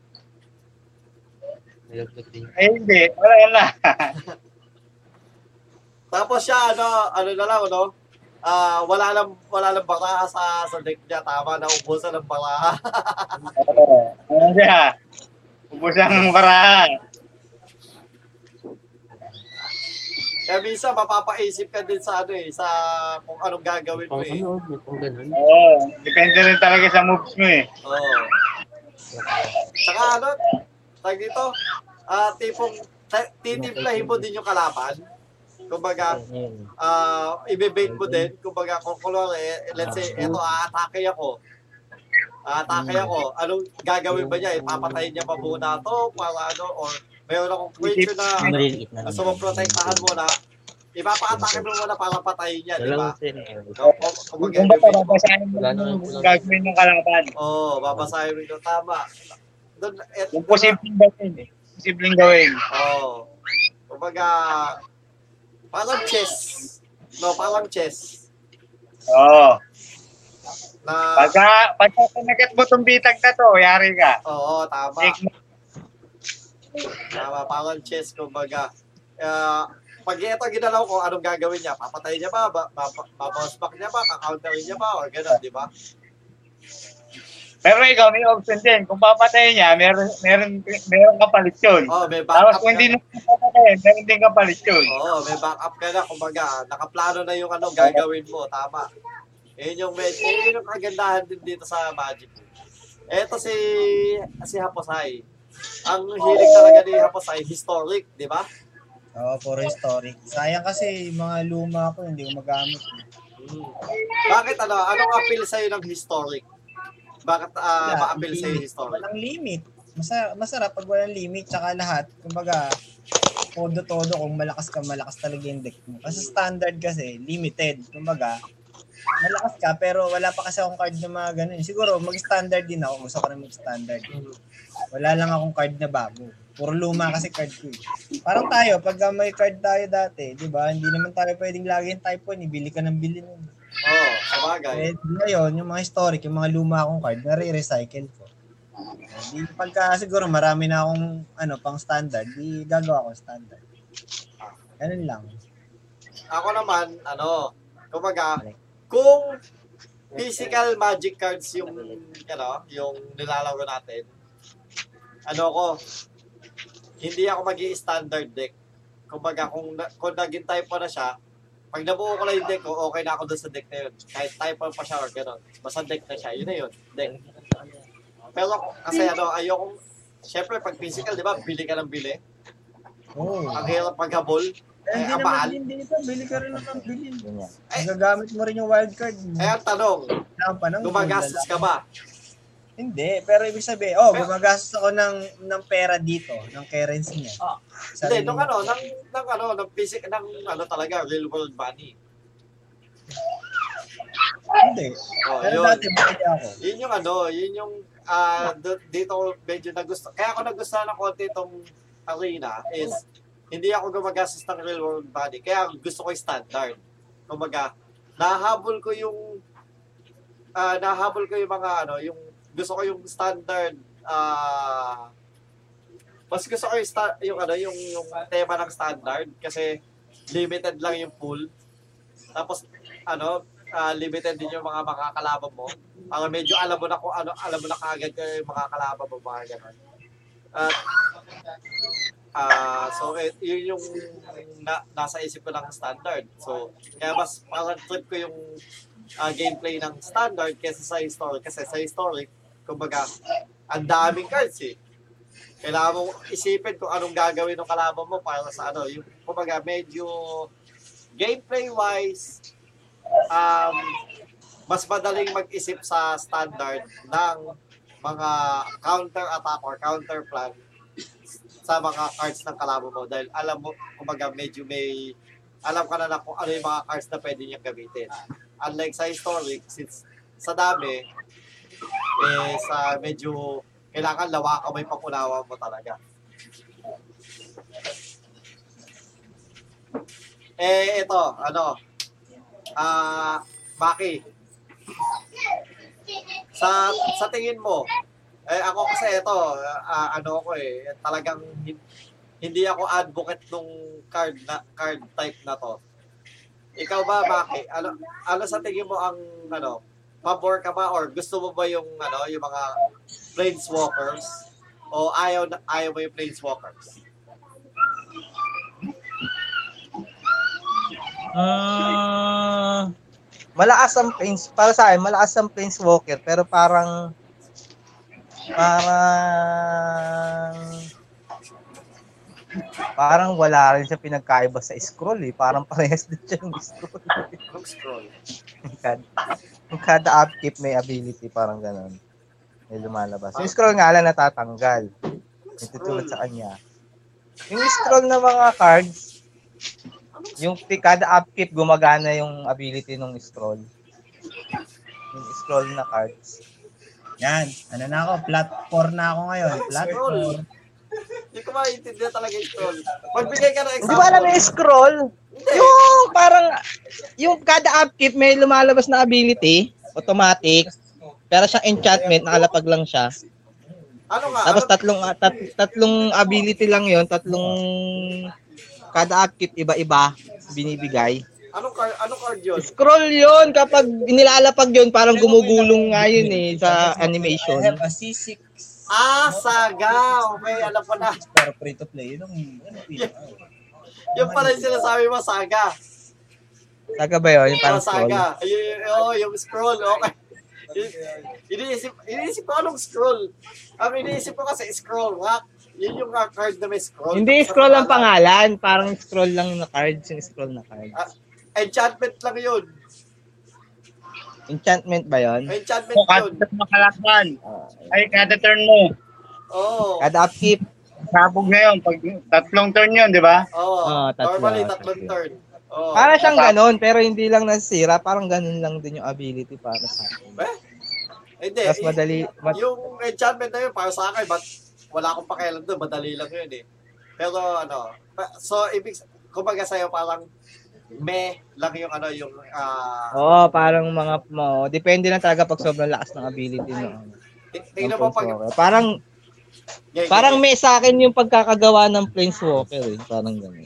Ay, hindi. Wala na. Tapos siya, ano, ano na lang, ano, ah wala lang, wala lang baraha sa, sa deck niya, tama, naubusan ng baraha. Ano siya? Ubus ang parahan. Kaya minsan, mapapaisip ka din sa, ano eh, sa kung anong gagawin mo eh. Oo. Depende rin talaga sa moves mo eh. Oo. Saka ano, tag dito, ah tipong, ta- titimplahin mo din yung kalaban. Kumbaga, ah ibebait mo din. Kumbaga, kung kulor, eh, let's say, eto, aatake ako. Aatake ako. Anong gagawin ba niya? Ipapatayin niya pa muna to para ano, or mayroon akong creature na Maliliit na gusto mong protektahan muna. Ipapa-atake mo muna para patayin niya, di ba? Eh. Kung- ba mo. babasahin mo yung gagawin ng kalaban? Oo, oh, babasahin mo ito. Tama. Doon, et, Yung posibleng gawin eh. Posibleng gawin. Oo. Oh. Kumbaga, parang chess. No, parang chess. Oo. Na, Pagka, pagka pinagat mo tong bitag na to, yari ka. oo, tama. Take mo. Tama, parang chess, kumbaga. Uh, pag ito ginalaw ko, anong gagawin niya? Papatay niya ba? ba, ba back niya ba? Kakounterin niya ba? Or gano'n, di ba? Pero ikaw, may option din. Kung papatayin niya, meron, meron, meron kapalit yun. Oh, may Tapos backup kung ka. hindi na papatayin, meron din kapalit yun. Oo, may backup ka na. Kumbaga, nakaplano na yung ano gagawin mo. Tama. Yun yung, med- yun yung kagandahan din dito sa Magic. Eto si, si Haposay. Ang hilig talaga ni Haposay, historic, di ba? Oo, puro historic. Sayang kasi yung mga luma ko, hindi ko magamit. Mm. Bakit ano, anong appeal sa'yo ng historic? Bakit uh, Wala, ma-appeal sa'yo yung historic? Walang limit. Masarap, masarap pag walang limit, tsaka lahat. Kumbaga, todo-todo kung malakas ka, malakas talaga yung deck mo. Kasi standard kasi, limited. Kumbaga, malakas ka, pero wala pa kasi akong card na mga ganun. Siguro, mag-standard din ako. Gusto ko na mag-standard. Wala lang akong card na bago. Puro luma kasi card ko eh. Parang tayo, pag may card tayo dati, di ba, hindi naman tayo pwedeng lagi yung type 1, ibili ka ng bili nun. Oo, oh, sabagay. Eh, ngayon, yung mga historic, yung mga luma akong card, nare-recycle ko. Eh, Di pagka siguro marami na akong ano pang standard, di gagawa ko standard. Ganun lang. Ako naman, ano, kumbaga, kung physical magic cards yung, ano, yung nilalaro natin, ano ko, hindi ako mag standard deck. Kumbaga, kung, kung naging type pa na siya, pag nabuo ko lang yung deck ko, okay na ako doon sa deck na yun. Kahit type pa siya or gano'n. Basta deck na siya, yun na yun, deck. Pero kasi ano, ayokong, syempre pag physical, di ba, bili ka ng bili. Oh. Ang hirap maghabol. Eh, Ay, hindi ang naman din dito. Bili ka rin naman bili. Ganyan. Magagamit mo rin yung wildcard. Eh, ang tanong, Wala pa nang gumagastos ka ba? Hindi, pero ibig sabihin, oh, gumagastos ako ng ng pera dito, ng currency niya. Ah, Sarili Hindi, nung ano, ng, ng ano, ng physic, ng ano talaga, real world money. Hindi. Oh, Pero yun. dati, ako. Yun yung ano, yun yung ah d- dito medyo nagusto. Kaya ako nagustuhan ng konti itong arena is hindi ako gumagastos ng real world money. Kaya gusto ko yung standard. Kumbaga, nahabol ko yung ah nahabol ko yung mga ano, yung gusto ko yung standard ah mas gusto ko yung, sta- yung ano, yung yung tema ng standard kasi limited lang yung pool. Tapos ano, ah, limited din yung mga makakalaban mo. Ang medyo alam mo na kung ano, alam mo na kaagad yung makakalaban mo, mga ganun. At, ah, so, eh, yun yung na, nasa isip ko ng standard. So, kaya mas parang trip ko yung ah, gameplay ng standard kaysa sa historic. Kasi sa historic, kumbaga, ang daming cards eh. Kailangan mo isipin kung anong gagawin ng kalaban mo para sa ano. Yung, kumbaga, medyo gameplay-wise, um, mas madaling mag-isip sa standard ng mga counter-attack or counter-plan sa mga cards ng kalaban mo dahil alam mo, kumbaga medyo may alam ka na na kung ano yung mga cards na pwede niyang gamitin. Unlike sa historic, since sa dami, eh, sa medyo kailangan lawakan mo yung pangunawa mo talaga. Eh, ito, ano, ah, Maki, sa sa tingin mo, eh ako kasi ito, ah, ano ako eh, talagang hin- hindi ako advocate nung card na card type na to. Ikaw ba, Maki? Ano ano sa tingin mo ang ano, pabor ka ba or gusto mo ba yung ano, yung mga planeswalkers o ayaw na- ayaw mo yung planeswalkers? Mm, malakas ang planes, para sa akin, malakas ang planeswalker, pero parang, parang, parang wala rin siya pinagkaiba sa scroll eh. Parang parehas din siya yung scroll. Look scroll. Yung kada, yung kada upkeep may ability, parang ganun. May lumalabas. Yung scroll nga lang natatanggal. Yung tutulad sa kanya. Yung scroll na mga cards, yung kada upkeep gumagana yung ability ng scroll. Yung scroll na cards. Yan, ano na ako, flat 4 na ako ngayon. Scroll. 4. Hindi ko maintindihan talaga yung scroll. Magbigay ka ng Hindi example. ba alam yung scroll? Yung parang, yung kada upkeep may lumalabas na ability, automatic, pero siyang enchantment, nakalapag lang siya. Ano nga? Tapos ano, tatlong ah, tat, tatlong ability lang 'yon, tatlong kada upkeep iba-iba binibigay. anong card, anong card yun? Scroll 'yon kapag inilalapag 'yon parang gumugulong nga 'yun eh sa animation. I have a C6 Ah, saga. Okay, alam ko na. para free to play. Yun ang, yun pinaka. Yung pala yung sinasabi mo, saga. Saga ba 'yon? Yung Oh, parang scroll. saga. Yung, oh, yung scroll. Okay. Iniisip, iniisip ko anong scroll. Ang iniisip ko kasi scroll rock. Yun yung card na may scroll. Hindi Tapos scroll ang pangalan. pangalan, parang scroll lang na cards, yung scroll na cards. Enchantment lang yun. Enchantment ba 'yon? Enchantment So, yun. kada makalaban. Ah, Ay, kada turn mo. Oo. kada upkeep, Sabog na yun. Pag, tatlong turn yun, di ba? Oo. Ah, tatlo, Normally, tatlo. tatlong turn. Oo. para siyang ganon, pero hindi lang nasira, parang ganon lang din yung ability para sa akin. Hindi. Mas y- madali, mas, yung enchantment na yun, para sa akin, but wala akong pakialam doon. Madali lang yun eh. Pero ano, pa- so ibig, kumbaga sa'yo parang me lang yung ano, yung ah Oo, parang mga mo, depende lang talaga pag sobrang lakas ng ability mo. Tingnan mo pag... Parang Yeah, parang may sa akin yung pagkakagawa ng Planeswalker eh, parang ganun.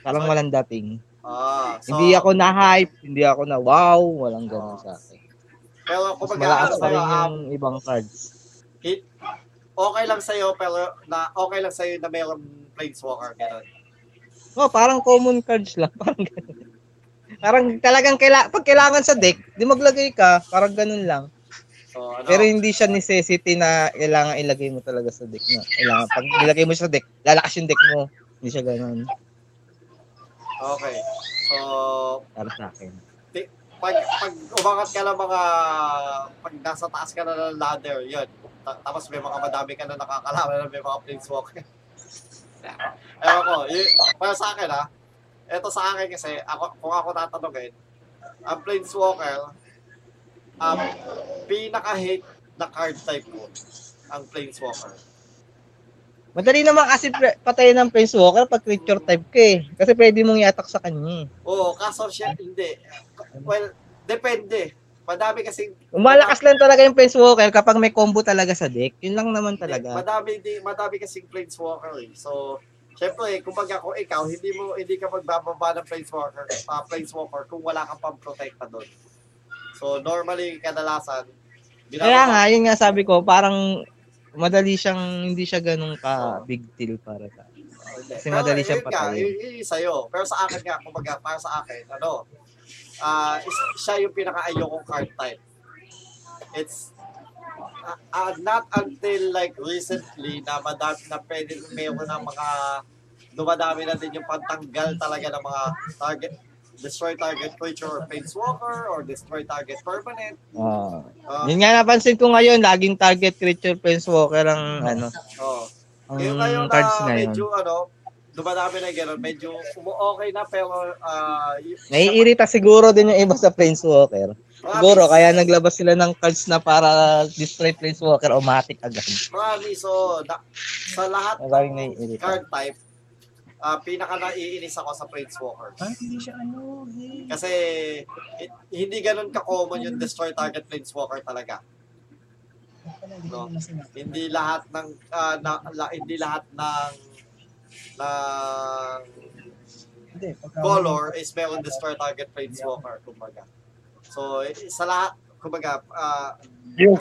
Parang walang dating. Ah, so, Hindi ako na-hype, hindi ako na wow, walang ganun sa akin. Pero kumbaga, malakas pa rin yung ibang cards. okay lang sa'yo, pero na okay lang sa'yo na mayroong planeswalker, gano'n. Oh, parang common cards lang, parang ganun. Parang talagang kaila pag kailangan sa deck, di maglagay ka, parang ganun lang. So, ano, Pero hindi siya necessity na kailangan ilagay mo talaga sa deck na. Kailangan pag nilagay mo siya sa deck, lalakas yung deck mo. Hindi siya ganun. Okay. So, Para sa akin. pag, pag umangat ka ng mga, pag nasa taas ka na ng ladder, yun. Ta- tapos may mga madami ka na nakakalaman na may mga planeswalker. Ewan ko, yun, para sa akin ha, eto sa akin kasi, ako, kung ako tatanungin, ang planeswalker, um, pinaka-hate na card type ko, ang planeswalker. Madali naman kasi patayin ng Prince Walker pag creature type ka eh. Kasi pwede mong i-attack sa kanya eh. Oo, kaso siya, hindi. Well, depende. Madami kasi Umalakas lang talaga yung Prince Walker kapag may combo talaga sa deck. Yun lang naman talaga. Madami di madami kasing planeswalker eh. So, syempre, kumbaga kung ikaw hindi mo hindi ka magbababa ng planeswalker, uh, planeswalker kung wala kang pang-protecta doon. So, normally kadalasan Kaya nga, yun nga sabi ko, parang madali siyang, hindi siya ganun ka big deal para sa. Kasi madali siyang patayin. patayin. Yun, yun sa'yo. Pero sa akin nga, kumbaga, para sa akin, ano, ah is- siya yung pinaka-ayokong card type. It's uh, uh, not until like recently na madami na pwede mayroon ng mga dumadami na din yung pantanggal talaga ng mga target destroy target creature or planeswalker or destroy target permanent. Ah. Uh, yun nga napansin ko ngayon, laging target creature Prince Walker ang ano, oh. ang Yung ngayon na na medyo ano, dumadami na gano'n, medyo umu-okay na pero uh, Naiirita siguro din yung iba sa Prince Walker. Siguro, kaya naglabas sila ng cards na para destroy Prince Walker, automatic agad. Marami, so na, sa lahat ng naiirita. card type, ah pinaka naiinis ako sa Planeswalker. hindi siya ano. Kasi it- hindi ganun ka-common yung destroy target Planeswalker talaga. No. Hindi lahat ng ah, na, la- hindi lahat ng ng color is meron destroy target Planeswalker kumbaga. So eh, sa lahat kumbaga ah, Yung,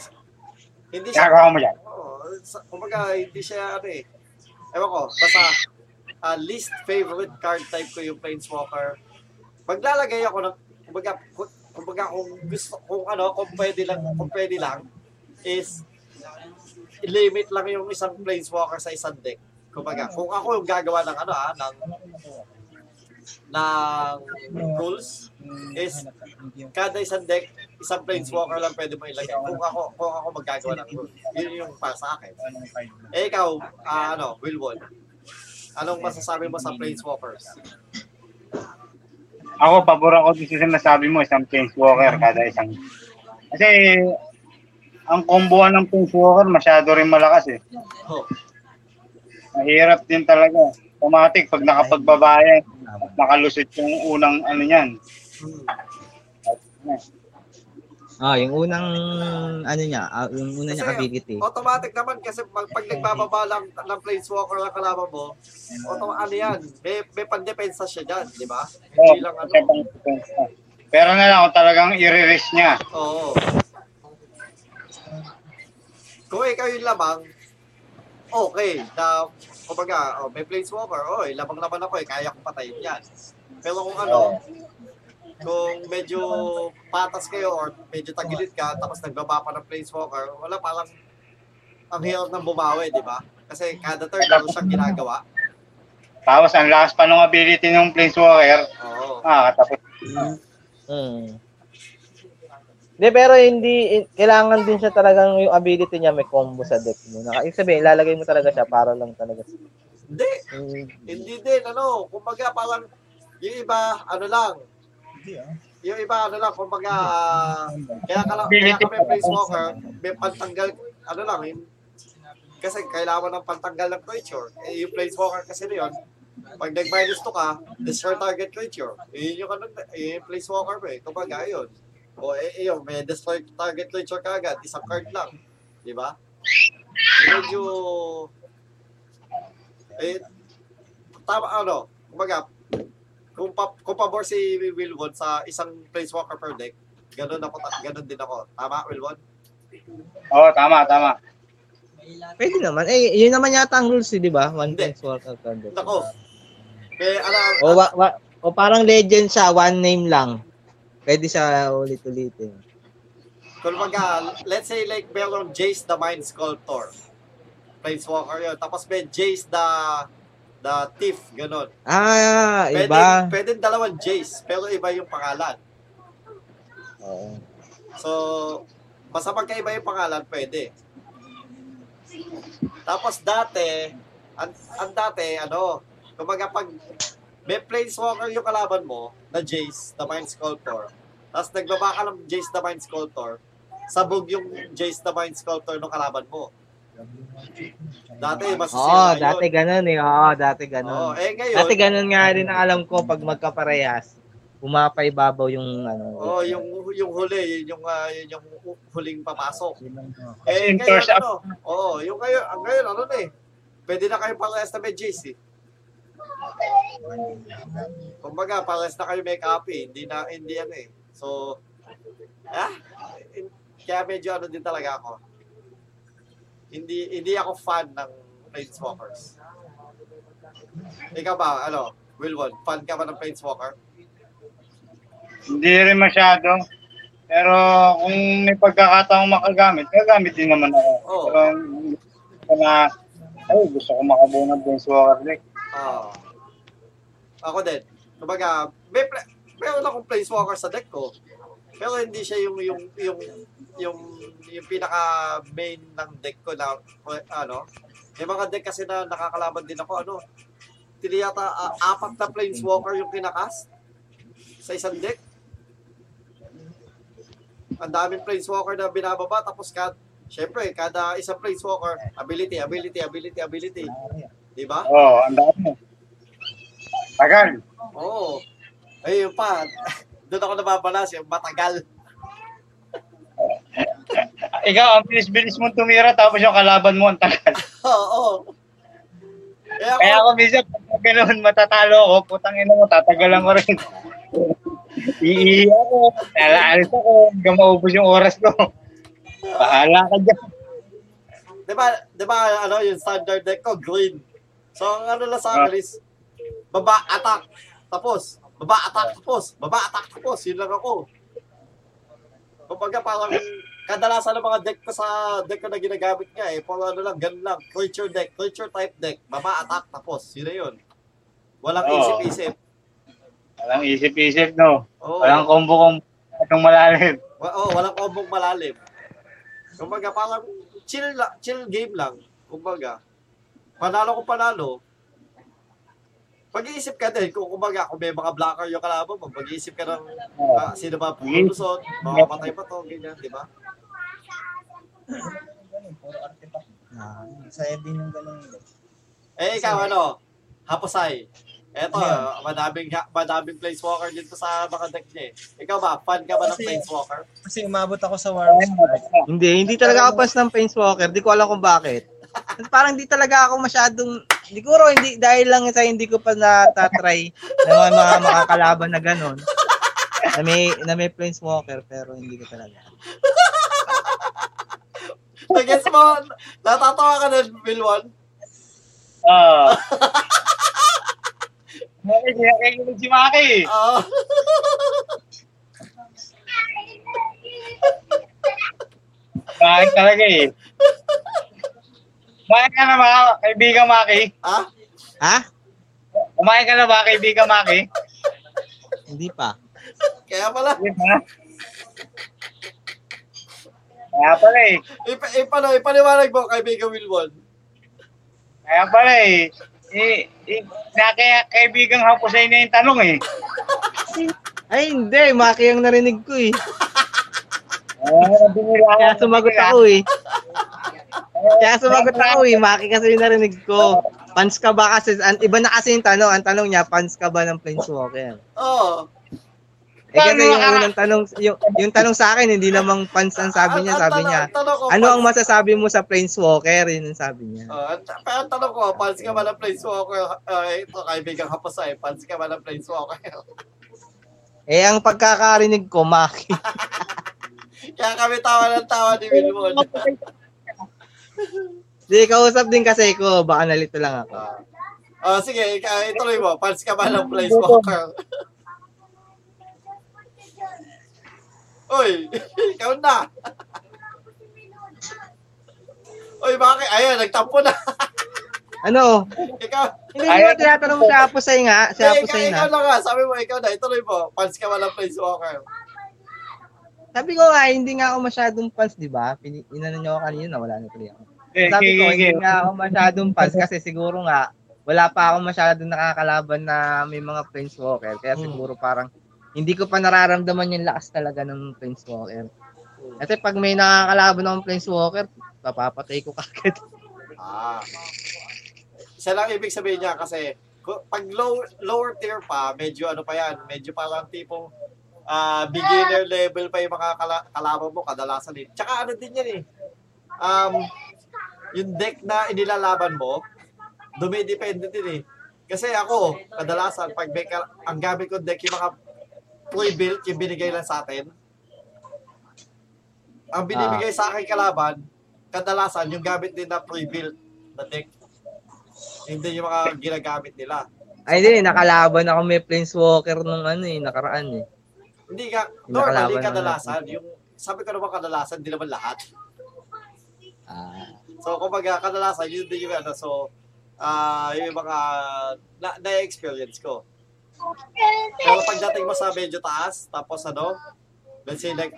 hindi siya gagawa mo yan. Oo, sa- kumbaga, hindi siya ano eh. Ewan ko, basta ah, least favorite card type ko yung Planeswalker. Maglalagay ako ng, kumbaga, ku- kumbaga kung gusto, kung ano, kung pwede lang, kung pwede lang, is limit lang yung isang Planeswalker sa isang deck. Kumbaga, kung ako yung gagawa ng ano ah, ng ng rules, is kada isang deck, isang planeswalker lang pwede mo ilagay. Kung ako, kung ako magagawa ng rule. Yun yung para sa akin. Eh ikaw, ah, ano, Wilwon, anong masasabi mo sa planeswalkers? Ako, pabor ako sa sinasabi mo, isang Planeswalker kada isang... Kasi, ang kombohan ng Planeswalker masyado rin malakas eh. Oh, Mahirap din talaga. Automatic, pag nakapagbabayan, nakalusot yung unang ano yan. hmm. Ah, yung unang ano niya, ah, yung una niya ability. automatic naman kasi pag, pag nagbababa lang ng planeswalker ang kalaban mo, auto, ano yan, may, may pandepensa siya dyan, di ba? Oh, Hindi lang ano. Pero na lang, kung talagang i-release niya. Oo. Kung ikaw yung lamang, okay, na, kumbaga, oh, may planeswalker, oh, lamang naman ako eh, kaya kong patayin yan. Pero kung ano, kung medyo patas kayo or medyo tagilid ka, tapos nagbaba pa ng planeswalker, wala parang ang hirap ng bumawi, di ba? Kasi kada turn, meron siyang ginagawa. Tapos, ang lakas pa ng ability ng Planeswalker, Oo. ah, katapos. Hmm. Hindi, pero hindi, i- kailangan din siya talagang yung ability niya may combo sa deck mo. Naka, ibig sabihin, ilalagay mo talaga siya para lang talaga. Hindi, Hmm. hindi din, ano, kumbaga parang, yung iba, ano lang, yung iba, ano lang, kumbaga, ah, kaya, ka lang, kaya kami planeswalker, may pantanggal, ano lang, yung, kasi kailangan ng pantanggal ng creature. Eh, yung planeswalker kasi na yun, pag nag-minus to ka, destroy target creature. Eh, yung ano, eh, yung planeswalker mo eh, kumbaga, yun. O, eh, yun, may destroy target creature ka agad, isang card lang. Di ba? Medyo, eh, tama, ano, kumbaga, kung, pa, kung pabor si Wilwon sa isang planeswalker per deck, ganun ako, ganun din ako. Tama, Wilwon? Oo, tama, tama. Pwede naman. Eh, yun naman yata ang rules, eh, di ba? One work per deck. Nako. May, ano, O, wa, wa, o parang legend siya, one name lang. Pwede siya ulit-ulitin. kung baga, let's say like meron Jace the Mind Sculptor. Planeswalker yun. Tapos may Jace the The Thief, ganon. Ah, Pwede, iba. pwede dalawang Jace, pero iba yung pangalan. Oo. So, basta magkaiba yung pangalan, pwede. Tapos dati, ang, ang dati, ano, kumbaga pag may Planeswalker yung kalaban mo, na Jace, the Mind Sculptor, tapos nagbaba ka ng Jace, the Mind Sculptor, sabog yung Jace, the Mind Sculptor ng kalaban mo. Dati, Oo, masisira yun. dati ganun eh. Oo, dati Oo, ganun. eh ngayon, Dati ganun nga rin ang alam ko pag magkaparehas, pumapaibabaw yung ano. oh, yung yung huli, yun yung ah, yun yung huling papasok. Kasi Eh, ngayon, ano, oo, yung ngayon, ang ngayon, ano na eh, pwede na kayo pang estimate JC. Kumbaga, pares na kayo may copy, hindi na, hindi ano eh. So, ah, kaya medyo ano din talaga ako. Hindi, hindi ako fan ng Planeswalkers. Ikaw ba, ano, Wilwon, fan ka ba ng Planeswalker? Hindi rin masyado. Pero kung may pagkakataong makagamit, gagamit din naman ako. Oo. Pero na, ay, gusto ko makabuo ng Planeswalker deck. Ah. Ako din. Kumbaga, may pla- meron akong planeswalker sa deck ko. Pero hindi siya yung yung yung yung yung pinaka main ng deck ko na ano. May mga deck kasi na nakakalaban din ako ano. Tiniyata ah, apat na planeswalker yung kinakas sa isang deck. Ang daming planeswalker na binababa tapos kad Siyempre, kada isang planeswalker, ability, ability, ability, ability. Di ba? Oo, oh, ang dami. Tagal. Oo. Ay, yun pa. Doon ako nababalas, yung matagal. Ikaw, ang bilis-bilis mong tumira tapos yung kalaban mo ang tagal. Oo. Kaya ako, Kaya ako minsan, pag ganoon matatalo ako, putang ina mo, tatagalan ko rin. Iihi ako, lalaalis ako, hanggang maubos yung oras ko. Bahala ka dyan. di ba, di ba, ano, yung standard deck ko, green. So, ang ano lang sa akin is, baba, attack, tapos, baba, attack, tapos, baba, attack, tapos, yun lang ako. Kumbaga, parang, kadalasan ng mga deck ko sa deck ko na ginagamit nga eh, puro ano lang, ganun lang, creature deck, creature type deck, baba, attack, tapos, yun na yun. Walang Oo. isip-isip. Walang isip-isip, no? Oo. Walang combo kung itong malalim. Wa- oh, walang kombong malalim. Kumbaga, parang chill, la- chill game lang. Kumbaga, panalo ko panalo, pag-iisip ka din, kung kumbaga, kung may mga blocker yung kalaban mo, pag-iisip ka ng ah, sino ba pulusot, mamamatay pa to, ganyan, di ba? Ah, saya din yung ganun. Eh, ikaw, ano, Hapusay. Eto, madaming, madaming planeswalker dito sa mga deck niya eh. Ikaw ba, fan ka ba ng Kasi- planeswalker? Kasi umabot ako sa Park. Hindi, hindi talaga ako fans ng Planeswalker. Di ko alam kung bakit. Parang di talaga ako masyadong, siguro hindi, dahil lang sa hindi ko pa natatry ng mga, mga makakalaban na gano'n. Na may, na may Planeswalker, pero hindi ko talaga. Nag-gets mo, natatawa ka din, Wilwon? Ah. Maki, nakikinig si Maki. Oo. Bakit talaga eh. Kumain ka na ba, kaibigan Maki? ha? Ha? Kumain ka na ba, kaibigan Maki? Hindi pa. Kaya pala, Di ba? Kaya pala eh. ipa, ipano, ipaliwanag mo, kaibigan Wilwon. Kaya pala eh. Eh, eh na kaya kaibigang hapusay na yung tanong eh. Ay, hindi. Maki ang narinig ko eh. Ah, binila Kaya sumagot ako eh. Kaya sumagot ako eh. Maki kasi yung narinig ko. Fans ka ba kasi? An, iba na kasi yung tanong. Ang tanong niya, fans ka ba ng Planeswalker? Oo. Eh kasi yung unang tanong, yung, yung tanong sa akin, hindi namang fans ang sabi niya. Sabi niya, ano ang masasabi mo sa Planeswalker? Yun ang sabi niya. Oh, pero ang tanong ko, fans ka ba ng Planeswalker? Uh, ito, kaibigang hapasay, fans ka ba ng Planeswalker? Eh, ang pagkakarinig ko, Maki. Kaya kami tawa ng tawa ni Wilwon. Di, kausap din kasi ko. Baka nalito lang ako. Oh, sige, ituloy mo. Fans ka ba ng Planeswalker? Uy, ikaw na. Uy, bakit? Ayun, nagtampo na. Ano? Ikaw, Hindi mo tinatanong mo si Apusay nga? Si eh, ikaw, Apusay ikaw na. na nga, sabi mo, ikaw na, ituloy mo, fans ka walang Planeswalker. Sabi ko nga, hindi nga ako masyadong fans, di ba? Pini- Inano niyo ako kanina, wala na tuloy ako. Sabi ko, hindi nga ako masyadong fans kasi siguro nga, wala pa ako masyadong nakakalaban na may mga Planeswalker. Kaya Hmm. siguro parang, hindi ko pa nararamdaman yung lakas talaga ng Planeswalker. Kasi pag may nakakalaban akong Planeswalker, papapatay ko kagad. Ah. Isa lang ibig sabihin niya kasi pag low, lower tier pa, medyo ano pa yan, medyo parang tipong ah, beginner level pa yung mga kala- kalaban mo kadalasan din. Tsaka ano din yan eh. Um, yung deck na inilalaban mo, dumidepende din eh. Kasi ako, kadalasan, pag may ang gamit ko deck yung mga pre-built, yung binigay lang sa atin, ang binibigay sa akin kalaban, kadalasan yung gamit din na pre-built na deck. Hindi yung mga ginagamit nila. Ay, di, nakalaban ako may Planeswalker nung ano eh, nakaraan eh. Hindi ka, normally kadalasan, yung, sabi ko naman kadalasan, hindi naman lahat. Ah. So, kumbaga, kadalasan, yun din yung ano, so, ah yung mga na, na-experience ko. Pero pagdating mo sa medyo taas, tapos ano, let's say like,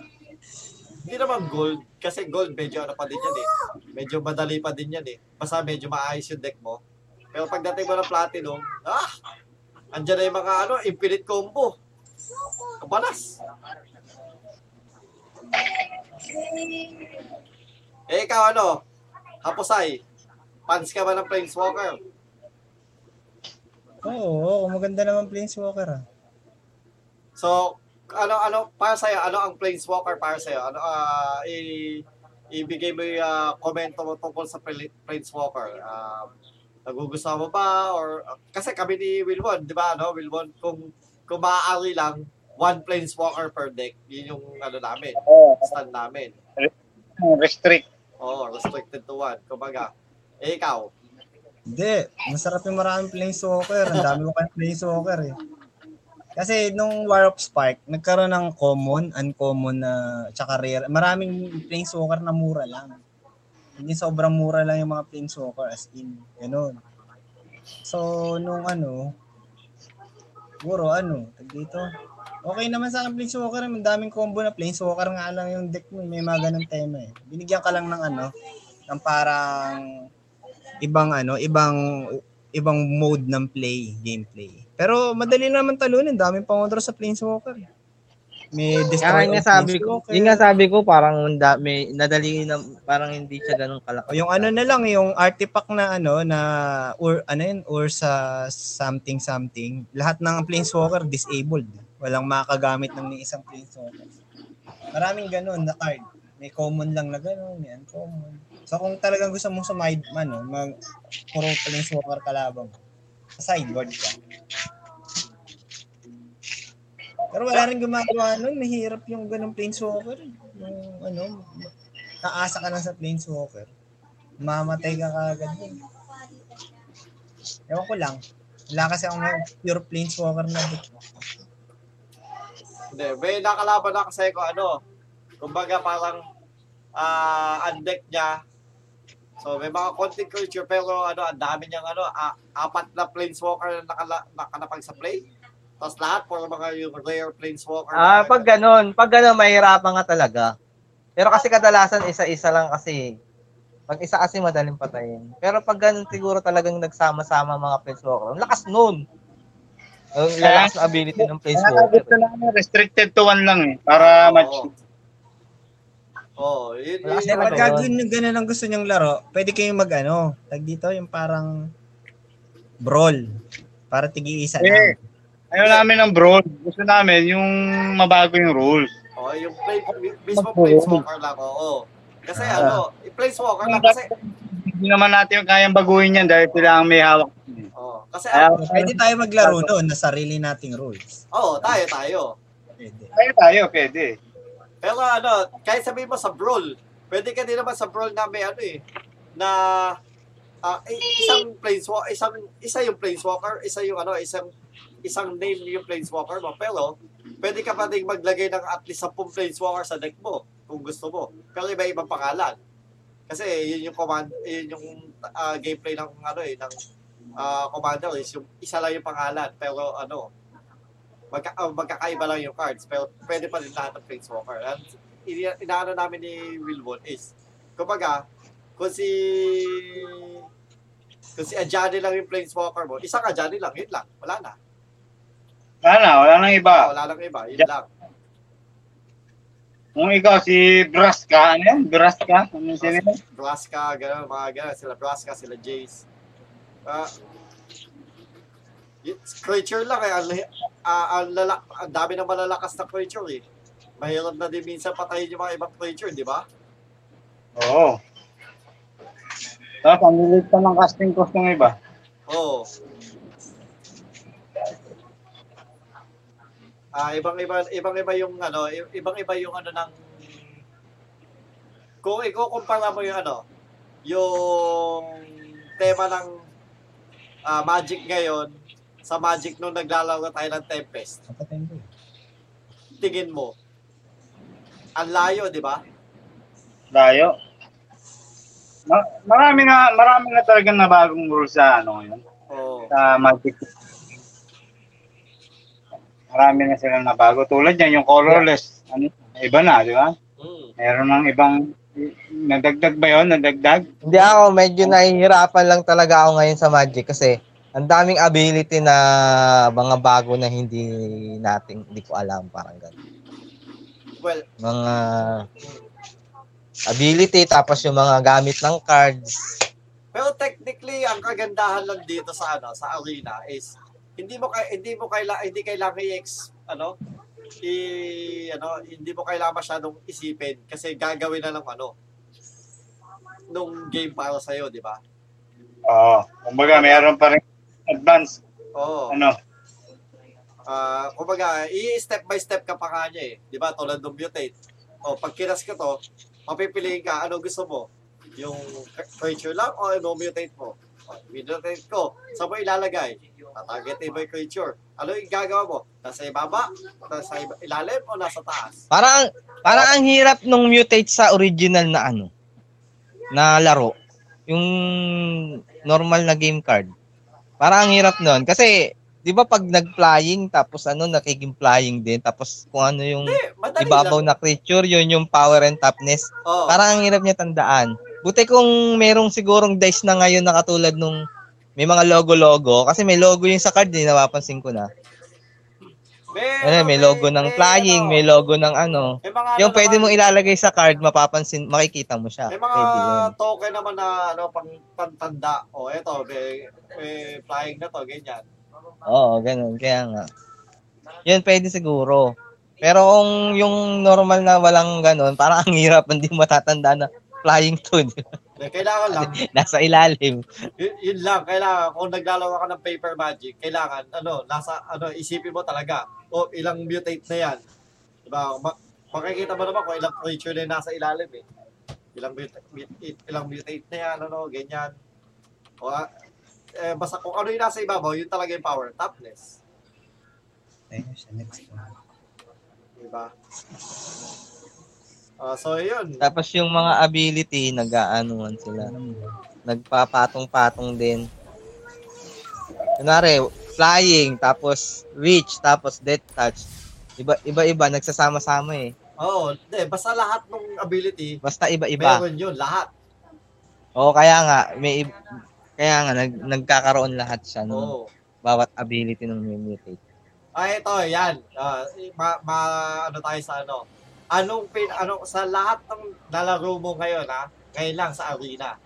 hindi naman gold, kasi gold medyo ano pa din yan eh. Medyo madali pa din yan eh. Basta medyo maayos yung deck mo. Pero pagdating mo ng platinum, ah, andyan na yung mga ano, infinite combo. Kabalas. Eh, ikaw ano? Hapusay, fans ka ba ng Planeswalker? Oo, oo, maganda naman Planeswalker ah. So, ano ano para sa'yo, ano ang Planeswalker para sa'yo? Ano ah i ibigay mo yung ah, komento mo tungkol sa Pla- Planeswalker. Um, nagugustuhan mo ba or kasi kami ni Wilwon, 'di ba? No, Wilwon kung kung maaari lang one Planeswalker per deck, yun yung ano namin, stand namin. restrict. Oh, restricted to one. Kumbaga, eh ikaw, Hindi, masarap yung maraming Planeswalker. Ang dami ko kayong Planeswalker eh. Kasi nung War of Spark, nagkaroon ng common, uncommon na, tsaka rare. Maraming Planeswalker na mura lang. Hindi sobrang mura lang yung mga Planeswalker as in. Ganun. So, nung ano, siguro ano, tag dito. Okay naman sa akin Planeswalker, ang daming combo na Planeswalker nga lang yung deck mo, may mga ganun tema eh. Binigyan ka lang ng ano, ng parang ibang ano, ibang ibang mode ng play, gameplay. Pero madali naman talunin, daming pangontra sa Planeswalker. May destroy nga of sabi ko, Planeswalker. yun nga sabi ko, parang da, may nadali na, parang hindi siya ganun kalaki. O yung ano na lang, yung artifact na ano, na, or, ano yun, or sa something something, lahat ng Planeswalker disabled. Walang makagamit ng ni isang Planeswalker. Maraming ganun na card. May common lang na ganun, may uncommon. So kung talagang gusto mong sumide, ano, mag, puro Planeswalker kalaban mo, sideboard ka. Pero wala rin gumagawa nun, mahirap yung ganung Planeswalker. Yung ano, naasa ka lang sa Planeswalker, mamatay ka kagad din. Ewan ko lang. Wala kasi akong pure Planeswalker na deck. Hindi, may nakalaban na kasi ko ano, kumbaga parang ah undeck niya. So may mga konting creature pero ano, ang dami niyang ano, a- apat na planeswalker na nakala, nakalapag sa play. Tapos lahat for mga yung rare planeswalker. Ah, pag ganun, pag ganun, mahirapan nga talaga. Pero kasi kadalasan, isa-isa lang kasi. Pag isa kasi madaling patayin. Pero pag ganun, siguro talagang nagsama-sama mga Planeswalker. Ang lakas nun. Ang lakas na ability ng Kaya Planeswalker. gusto namin restricted to one lang eh. Para Oo. match. Oh, yun, yun, yun, Pag ganun yung ganun ang gusto nyong laro, pwede kayong mag ano, tag dito yung parang brawl. Para tigi-isa Eh, lang. ayaw namin ng broad. Gusto namin yung mabago yung rules. Oh, yung play, mismo planeswalker lang, oo. Kasi ano, yung planeswalker lang kasi, Hindi naman natin yung kayang baguhin yan dahil sila ang may hawak. oh, kasi, Ayaw, Pwede tayo maglaro doon na sarili nating rules. oh, tayo, tayo. Pwede. tayo, tayo, pwede. Pero ano, kahit sabihin mo sa brawl, pwede ka din naman sa brawl na may ano eh, na ah, i- isang planeswalker, isang isa yung planeswalker, isa yung ano, isang isang name yung planeswalker mo. Pero pwede ka pa ding maglagay ng at least 10 planeswalker sa deck mo kung gusto mo. Pero iba ibang pangalan. Kasi yun yung command, yun yung ah, gameplay ng ano eh, ng ah, commander is yung isa lang yung pangalan pero ano magka, ah, magkakaiba lang yung cards pero pwede pa rin lahat ng planeswalker. And ini- inaano namin ni Wilwon is kumbaga kung si kung si Ajani lang yung planeswalker mo, isang Ajani lang, yun lang, wala na. Wala na, wala nang iba. Ah, wala lang iba, yun lang. Kung ikaw si Braska, ano yan? Braska? Ano sila? Braska, gano'n, mga gano'n, sila Braska, sila Jace. Ah, y- creature lang eh, ang, ah, ang, lala, ang dami ng malalakas na creature eh. Mahirap na din minsan patayin yung mga ibang creature, di ba? Oo. Tapos, ang lilit pa ng casting cost ng iba. Oo. Ah, ibang-iba ibang-iba yung ano, i- ibang-iba yung ano ng kung ikukumpara mo yung ano, yung tema ng ah, Magic ngayon sa Magic nung naglalaro tayo ng Tempest. Tingin mo. Ang layo, di ba? Layo. Ma- marami na, marami na talagang nabagong rules sa ano ngayon. Oo. Sa Magic. Marami na silang nabago. Tulad yan, yung colorless. Ano, iba na, di ba? Mm. Meron ng ibang, nadagdag ba yun? Nadagdag? Hindi ako, medyo nahihirapan lang talaga ako ngayon sa Magic kasi ang daming ability na mga bago na hindi nating, hindi ko alam, parang gano'n. Well, Mga ability, tapos yung mga gamit ng cards. Pero technically, ang kagandahan lang dito sa ano, sa arena is hindi mo kay hindi mo kaila hindi kailangan i-ex ano i ano hindi mo kailangan masyadong isipin kasi gagawin na lang ano nung game para sa iyo, di ba? Oo. Kumbaga, meron pa rin advance. Oo. Ano? Ah, kumbaga, i-step by step ka pa kanya eh. Di ba? Tulad ng mutate. O, pag kinas ka to, mapipiliin ka, ano gusto mo? Yung creature lang o ano mutate mo? Mutate ko. Saan mo ilalagay? Tatargetin mo yung creature. Ano yung gagawa mo? Nasa ibaba? Nasa iba- ilalim o nasa taas? Parang, parang ang hirap nung mutate sa original na ano, na laro. Yung normal na game card. Parang ang hirap nun. Kasi, di ba pag nag-flying, tapos ano, nakiging flying din, tapos kung ano yung madali ibabaw lang. na creature, yun yung power and toughness. Oo. Parang ang hirap niya tandaan. Buti kung merong sigurong dice na ngayon na katulad nung may mga logo-logo. Kasi may logo yung sa card, eh, napapansin ko na. May, Ano, may logo ng flying, may logo ng ano. Mga Yung ano pwede naman- mong ilalagay sa card, mapapansin, makikita mo siya. May mga Pwede yun. token naman na ano pang pantanda. O eto, may, may flying na to, ganyan. Oo, ganun. Kaya nga. Yun, pwede siguro. Pero kung yung normal na walang ganun, parang ang hirap, hindi matatanda na flying to. Kailangan lang, Nasa ilalim. yun, yun lang, kailangan, kung naglalaro ka ng paper magic, kailangan, ano, nasa, ano, isipin mo talaga, o ilang mutate na yan. Diba? Ma- makikita mo naman kung ilang creature na yung nasa ilalim eh. Ilang, mut- mut- ilang mutate na yan, ano, ganyan. O, ah, eh, basta kung ano yung nasa ibabaw, yun talaga yung power, toughness. Diba? Ah, so, yun. Tapos yung mga ability, nag-aanuhan sila. Nagpapatong-patong din. Kunwari, flying, tapos reach, tapos death touch. Iba, iba-iba, nagsasama-sama eh. Oo, hindi, basta lahat ng ability, Basta iba-iba. meron yun, lahat. Oo, kaya nga, may kaya nga, nag, nagkakaroon lahat siya ng Oo. bawat ability ng mutate. Ah, ito, yan. Ah, ma, ma, ano tayo sa ano. Anong pin, ano, sa lahat ng lalaro mo ngayon, ha? Ngayon lang sa arena.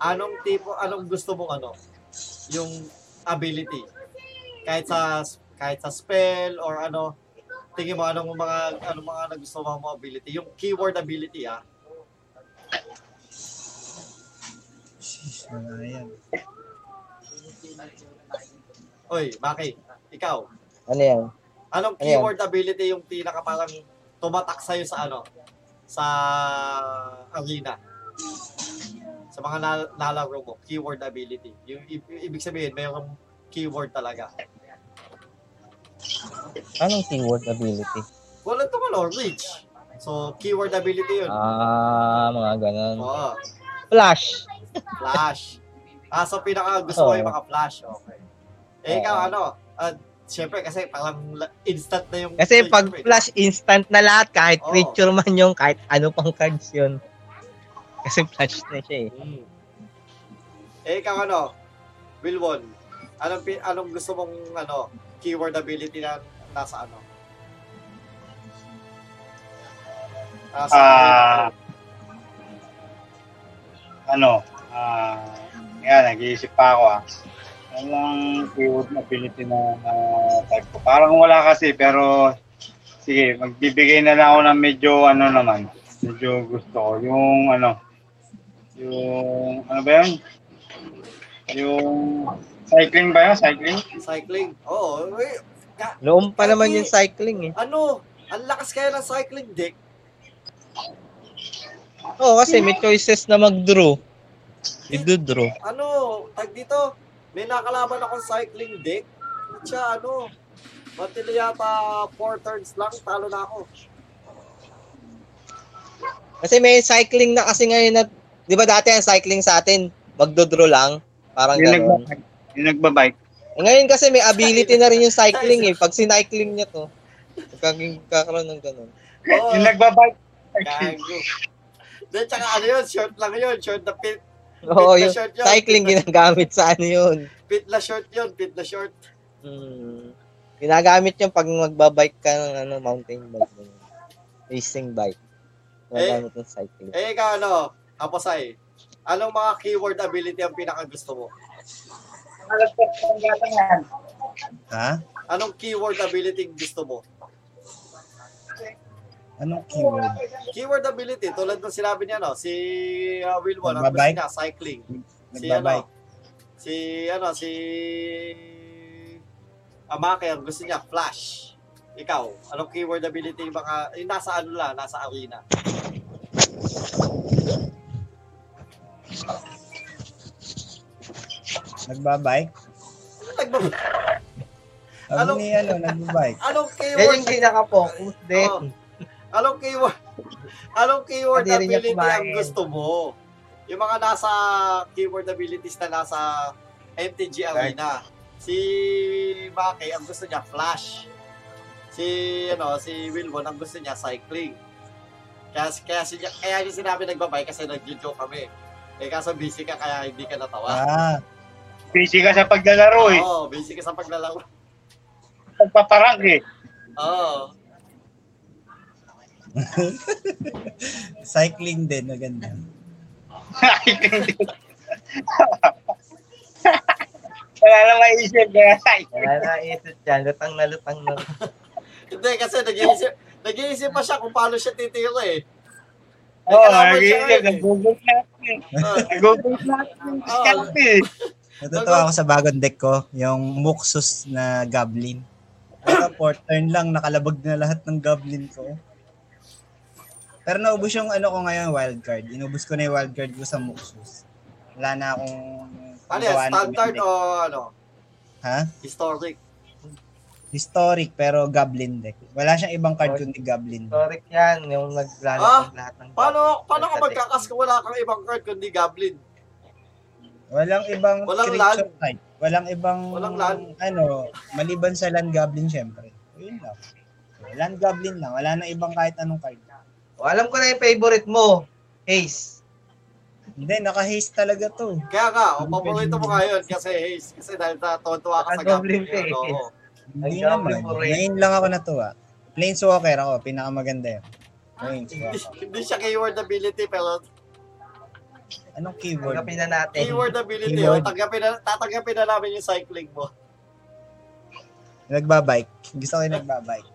Anong tipo, anong gusto mong ano? Yung ability. Kahit sa, kahit sa spell or ano, tingin mo anong mga, anong mga nagustuhan mo ability. Yung keyword ability, ha? Oy, Maki, ikaw. Ano yan? Anong Ayan. keyword ability yung pinaka parang tumatak sa'yo sa ano? Sa arena? Sa mga na- nalaro mo, keyword ability. Yung i- ibig sabihin, mayroong keyword talaga. Anong keyword ability? Wala ito ano, reach. So, keyword ability yun. Ah, mga ganun. Oo. Flash. Flash. Ah, so pinaka gusto mo Oo. yung mga flash. Okay. Eh, ikaw ano? Ah, Siyempre, kasi parang instant na yung... Kasi pag eh. flash, instant na lahat. Kahit Oo. creature man yung, kahit ano pang cards yun. Kasi flash na siya eh. Mm. Eh, ikaw ano? Wilwon, anong, pi- anong gusto mong ano, keyword ability na nasa ano? Nasa Ah. Ano, ah, yan, nag-iisip pa ako ah. Walang keyword ability na ah, type ko. Parang wala kasi, pero sige, magbibigay na lang ako ng medyo ano naman. Medyo gusto ko. Yung ano, yung, ano ba yun? Yung cycling ba yun? Cycling? cycling. Oo. eh, ka- Noon pa naman yung cycling eh. ano, ang lakas kaya ng cycling deck. Oo, kasi may choices na mag-draw. I-draw. Ano, tag dito, may nakalaban akong cycling deck. Siya, ano, matila yata 4 turns lang, talo na ako. Kasi may cycling na kasi ngayon na, di ba dati ang cycling sa atin, magdodraw lang. Parang Yung, gano'n. nagbabike. yung nagbabike. Ngayon kasi may ability na rin yung cycling eh. Pag sinycling niya to, magkakaroon ng gano'n. Oo, Yung nagbabike. gago. Then, tsaka ano yun, short lang yun, short na pit, Oo, yung short yun. cycling ginagamit sa ano yun. pit na short yun, pit na short. Hmm. Ginagamit yung pag magbabike ka ng ano, mountain bike. Racing bike. Ginagamit yung cycling. Eh, ikaw ano, Aposay, anong mga keyword ability ang pinaka gusto mo? Ha? Anong keyword ability gusto mo? Anong keyword? Keyword ability, tulad ng sinabi niya, no, si uh, Wilwon, ang gusto Nagbabike? niya, cycling. Si Nagbabike? ano, si ano, si Amake, ang gusto niya, flash. Ikaw, anong keyword ability yung mga, yung nasa ano lang, nasa arena? Nagbabike? Nagba- Sabi Anong- ni ano, nagbabike. Anong Yan keyword, yung pinaka-focus din. Oo. Anong keyword, anong keyword Hindi ability ang gusto mo? Yung mga nasa keyword abilities na nasa MTG Arena. Si Maki, ang gusto niya, flash. Si, ano, si Wilwon, ang gusto niya, cycling. Kaya, kaya, si, kaya yung sinabi nagbabay kasi nag-joke kami. Eh, kaso busy ka kaya hindi ka natawa. Ah, Busy ka sa paglalaro eh. Oo, busy ka sa paglalaro. Pagpaparang eh. Oo. cycling din, maganda. Wala na maisip kaya Wala na isip dyan. Lutang na lutang na. Hindi, kasi nag-iisip, nag-iisip pa siya kung paano siya titira eh. Oo, oh, nag-iisip. eh. Nag-google natin. Oo. Nag-google natin. Scam eh. Natutuwa ako sa bagong deck ko, yung Muxus na Goblin. Ito, fourth turn lang, nakalabag na lahat ng Goblin ko. Pero naubos yung ano ko ngayon, wild card. Inubos ko na yung wild card ko sa Muxus. Wala na akong Ano yan, standard o ano, Ha? historic? Historic, pero Goblin deck. Wala siyang ibang card kundi Goblin. Historic yan. Yung Ah, naglalakad lahat ng... Paano, paano ka magkakas kung wala kang ibang card kundi Goblin? Walang ibang Walang creature type. Walang ibang Walang land. ano, maliban sa land goblin syempre. Yun lang. Land goblin lang, wala na ibang kahit anong card. O, alam ko na yung favorite mo. Ace. Hindi, naka-haste talaga to. Kaya nga, o paborito mo nga yun kasi Haze, kasi dahil natutuwa ka sa Goblin ka eh. yun, oo. Hindi naman. Ngayon lang ako natuwa. Planeswalker ako, pinakamaganda yun. Hindi, Planeswalker. hindi siya keyword ability, pero Anong keyword? Tanggapin na natin. keyword ability, Keyword. oh, tanggapin na, tatanggapin na namin yung cycling mo. Nagbabike. Gusto ko yung nagbabike.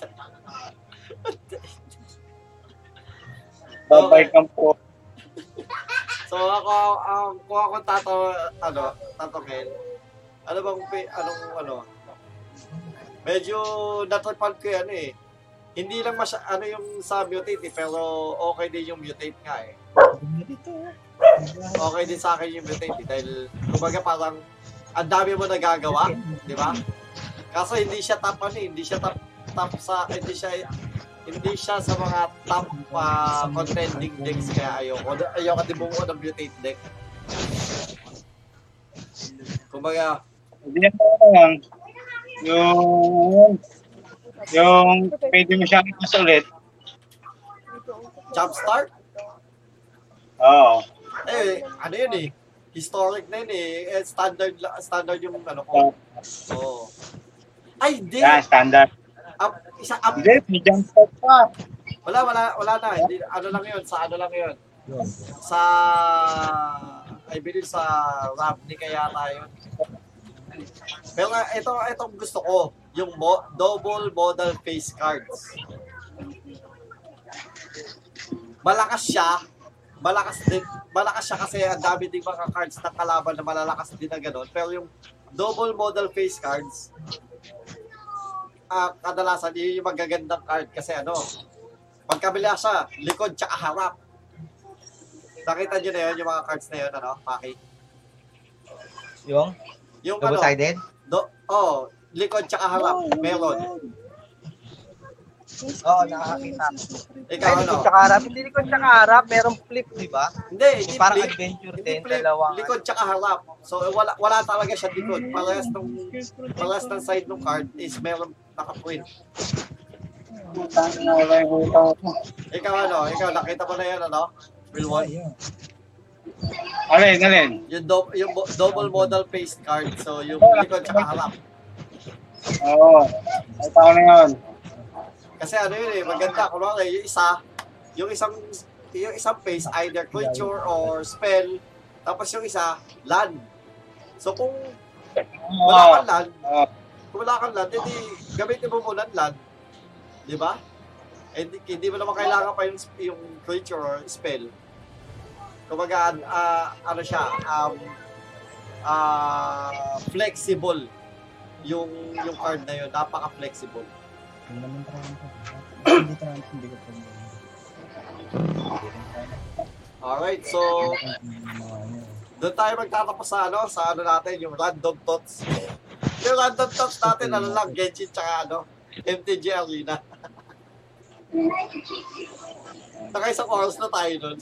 Babay kang po. So ako, ang kung ako tato, ano, tatongin, ano bang, anong, ano, medyo natripan ko yan eh. Hindi lang masya, ano yung sa mutate eh, pero okay din yung mutate nga eh. Okay din sa akin yung mutate eh, dahil kumbaga parang ang dami mo nagagawa, di ba? Kaso hindi siya top ano eh, hindi siya top top sa hindi siya hindi siya sa mga top ah, contending decks kaya ayoko. Ayoko din bumuo ng mutate deck. Kumbaga, Hindi lang. Yung, yung pwede mo siyang ipasulit. jumpstart? Oo. Eh, ano yun eh. Historic na yun eh. Eh, Standard, standard yung ano ko. Oo. Ay, hindi. Yan, standard. Up, isa up. Hindi, may jump start pa. Wala, wala, wala na. Hindi, ano lang yun. Sa ano lang yun. Sa, I believe sa Ravni kaya tayo. Pero nga, ito, itong gusto ko. Yung mo, double model face cards. Malakas siya. Malakas din. Malakas siya kasi ang dami din mga cards na kalaban na malalakas din na gano'n. Pero yung double model face cards, ah kadalasan yun yung magagandang card kasi ano, pagkabila siya, likod tsaka harap. Nakita nyo na yun, yung mga cards na yun, ano, Paki? Yung Yung ano, double-sided? do, oh, likod tsaka harap, meron. Oo, nakakita. Ikaw Ay, ano? likod tsaka harap. Hindi likod tsaka harap, merong flip, di ba? Hindi, hindi Parang flip. adventure Hindi din, flip, dalawang. likod tsaka harap. So, wala, wala talaga siya likod. Parehas ng, parehas ng side ng card is meron naka-print. Ikaw ano? Ikaw, nakita mo na yan, ano? Ayun. Alin, alin. Yung, do- yung bo- double model paste card. So, yung likod tsaka harap. Oo. Ay, tao na yun. Kasi ano yun eh, maganda. Kunwari, yung isa, yung isang, yung isang face, either creature or spell, tapos yung isa, land. So kung wala kang land, Oo. Kung wala kang land, edi gamitin mo muna ang land. Di ba? Hindi, hindi mo naman kailangan pa yung, yung creature or spell. Kumbaga, ah, ano siya, um, ah, flexible yung yung card na yun, napaka-flexible. Hindi naman. Hindi trump, hindi ko pa. Alright, so Doon tayo magtatapos sa ano, sa ano natin, yung random thoughts. Yung random thoughts natin, ano lang, Genshin tsaka ano, MTG Arena. Naka isang oras na tayo nun.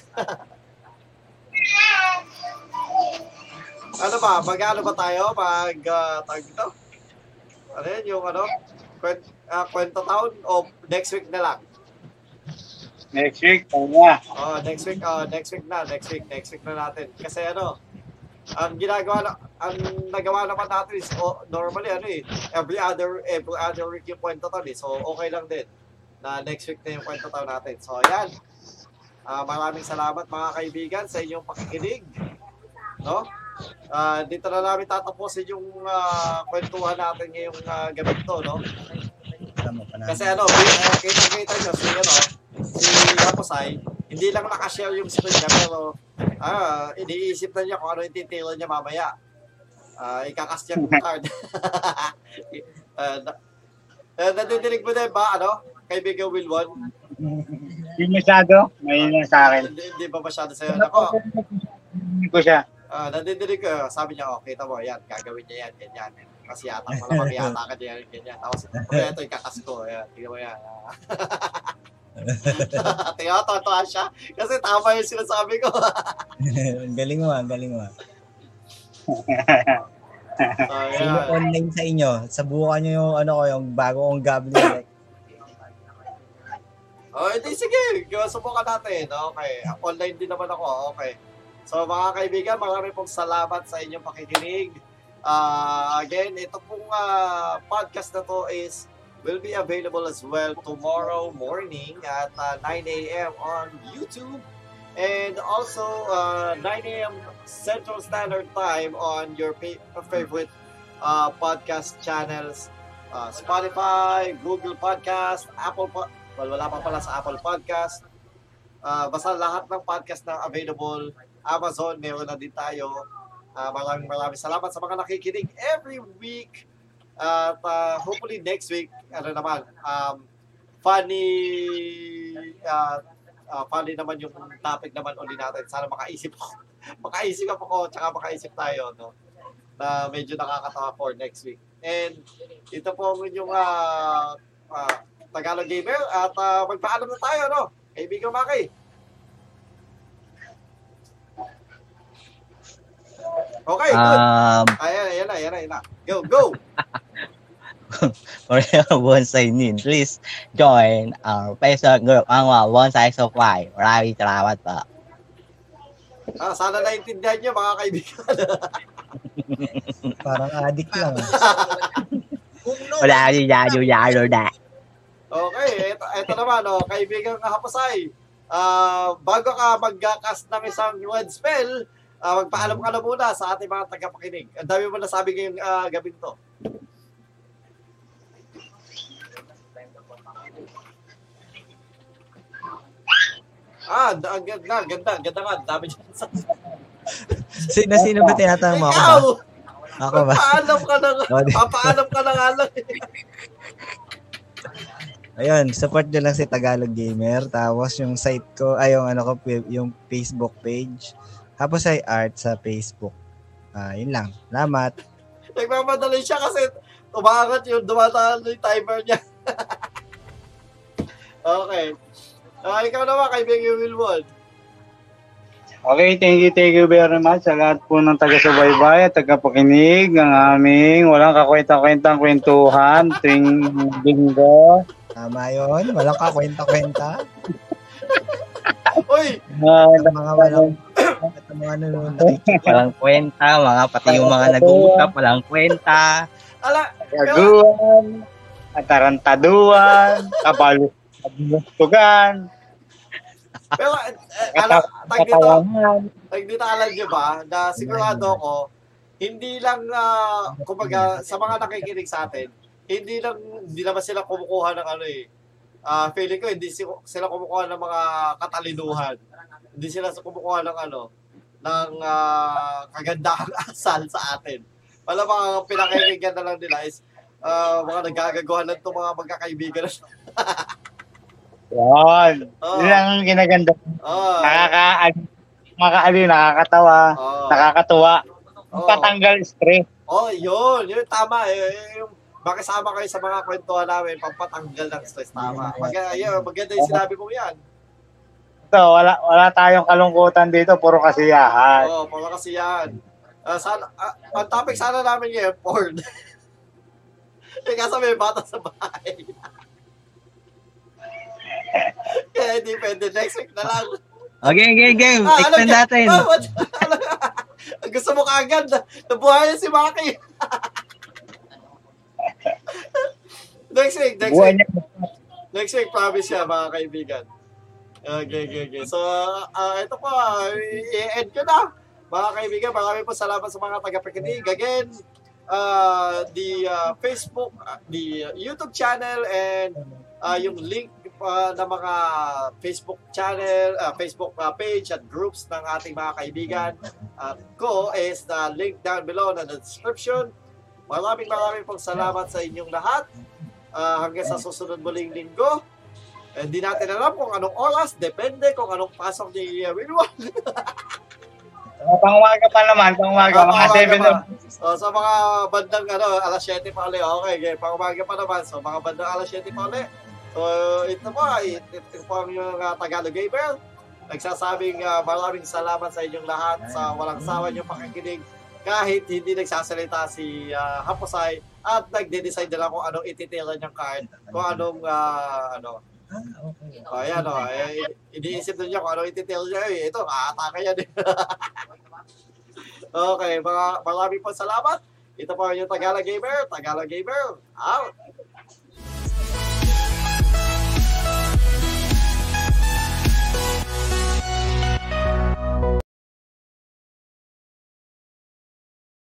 ano ba, mag-ano ba tayo? Mag, uh, tag ito? Ano yun, yung ano, kwent, ah, kwento town o next week na lang? Next week, tayo na. Oh, next week, oh, next week na, next week, next week na natin. Kasi ano, ang ginagawa na, ang nagawa naman natin is oh, normally ano eh, every other every other week yung kwento taon eh. So okay lang din na next week na yung kwento taon natin. So ayan. Ah, maraming salamat mga kaibigan sa inyong pakikinig. No? Ah, dito na namin tatapusin yung ah, kwentuhan natin ngayong uh, gabi to, no? Kasi ano, uh, kita-kita nyo si ano, si Raposay, hindi lang nakashare yung screen niya, pero ah, iniisip na niya kung ano yung titilo niya mamaya. Ah, ikakas niya yung card. uh, na, uh, nadidinig mo din ba, ano, kaibigan Wilwon? Hindi masyado. May na sa akin. Hindi, hindi ba masyado sa'yo? Ako, Hindi ko siya. ah, nadidinig ko, sabi niya, oh, kita mo, yan, gagawin niya yan, ganyan. Kasi yata, malamang yata ka niya, ganyan. Tapos, okay, ito, ikakas ko, yan, tingnan mo yan. Tingnan mo, totoo siya. Kasi tama yung sinasabi ko. Galing mo, ang galing mo. So, Sino online sa inyo? Sabukan nyo yung ano ko, yung bago kong deck. Oh, hindi, sige. Subukan natin. Okay. Online din naman ako. Okay. So, mga kaibigan, marami pong salamat sa inyong pakikinig. Ah, again, ito pong ah, podcast na to is will be available as well tomorrow morning at ah, 9 a.m. on YouTube and also uh, 9 a.m. Central Standard Time on your favorite uh, podcast channels uh, Spotify, Google Podcast, Apple Po- well, wala pa pala sa Apple Podcast. Uh, basta lahat ng podcast na available, Amazon, meron na din tayo. Uh, maraming maraming salamat sa mga nakikinig every week. At uh, hopefully next week, ano naman, um, funny, uh, uh, funny naman yung topic naman uli natin. Sana makaisip ako, makaisip ako, tsaka makaisip tayo, no? Na medyo nakakatawa for next week. And ito po ang inyong uh, uh, Tagalog Gamer at ah, magpaalam na tayo, no? Kaibigan Maki. Okay, good. Um, Ayan, ayan na, ayan na, ayan na. Go, go! for your bonsai need, please join our Facebook group ang mga bonsai supply. Maraming salamat po. Ah, sana naintindihan nyo, mga kaibigan. Parang addict lang. ah. Wala ni yado yado na. Okay, ito, ito naman, oh, kaibigan nga hapasay. Ah, bago ka mag-cast ng isang word spell, ah, magpaalam ka na muna sa ating mga tagapakinig. Ang dami mo nasabi ngayong uh, gabi to. Ah, ang ganda, ganda, ganda nga. Dami dyan sa... Sino, sino ba tinatanong mo ako ba? Ikaw! Ako ba? Papaalam ka na, di- papaalam ka na nga lang. Ayun, support nyo lang si Tagalog Gamer. Tapos yung site ko, ay yung ano ko, yung Facebook page. Tapos ay art sa Facebook. Ah, yun lang. Salamat. Nagmamadali siya kasi umangat yung dumataan yung timer niya. okay. Ah, ikaw naman, kaibigan Wilwon. Okay, thank you, thank you very much sa lahat po ng taga-subaybay at taga-pakinig ng aming walang kakwenta-kwentang kwentuhan tuwing linggo. Tama yun. Walang kakwenta-kwenta. Uy! Uh, mga walang at ang mga nanonood. Walang kwenta, mga pati yung mga nag-uusap, walang kwenta. Ala, Kaguan, atarantaduan, kabalustugan, pero, eh, ala, tag dito, tag dito alam niyo ba, na sigurado ko, hindi lang, ah, kumbaga, sa mga nakikinig sa atin, hindi lang, hindi naman sila kumukuha ng ano eh, ah feeling ko, hindi si- sila kumukuha ng mga katalinuhan. Hindi sila kumukuha ng ano, ng ah, kagandahang asal sa atin. Wala mga pinakikinggan na lang nila is ah, mga nagagagawa ng itong mga magkakaibigan. Yan. Oo. Yun ang ginaganda. Oo. Nakaka nakakaali, nakakatawa, Oo. nakakatuwa. Oo. Patanggal stress. Oh, yun. Yun, tama. Eh, yung makisama kayo sa mga kwentuhan namin, pampatanggal ng stress. Tama. Mag, yun, maganda yung sinabi mo yan. So, wala wala tayong kalungkutan dito, puro kasiyahan. Oo, oh, para kasi yan. Ah, sana, ah, ang topic sana namin ngayon, porn. eh, kasi may bata sa bahay. Kaya hindi pwede. Next week na lang. Okay, game, game. Ah, alam Extend natin. Ah, what? Ang gusto mo kaagad. Nabuhayan si Maki. next week, next week. Next week, promise siya, mga kaibigan. Okay, okay, okay. So, ah, ito po, i-end ko na. Mga kaibigan, maraming po salamat sa mga taga-pakinig. Again, uh, the uh, Facebook, uh, the YouTube channel, and uh, yung link uh, ng mga Facebook channel, uh, Facebook uh, page at groups ng ating mga kaibigan at ko is the link down below na the description. Maraming maraming pong salamat sa inyong lahat. Uh, hanggang sa susunod muling linggo. Hindi natin alam kung anong oras, depende kung anong pasok ni uh, Wilwon. Pangumaga pa naman, pangumaga, Ah, mga pangumaga 7 pa. of So, sa mga bandang ano, alas 7 pa ulit. Okay, okay. Pangumaga pa naman. So, mga bandang alas 7 pa ulit. So, ito po, ito, ito po ang yung uh, Tagalog Gamer. Nagsasabing uh, maraming salamat sa inyong lahat sa walang sawa niyong pakikinig kahit hindi nagsasalita si uh, Haposay at nagde-decide na lang kung anong ititira niyang card, kung anong uh, ano, Oh, ayan o. Eh, iniisip na niya kung ano ititil niya. Eh, ito, aatake yan eh. okay, mga, marami po salamat. Ito po yung Tagalog Gamer. Tagalog Gamer, out.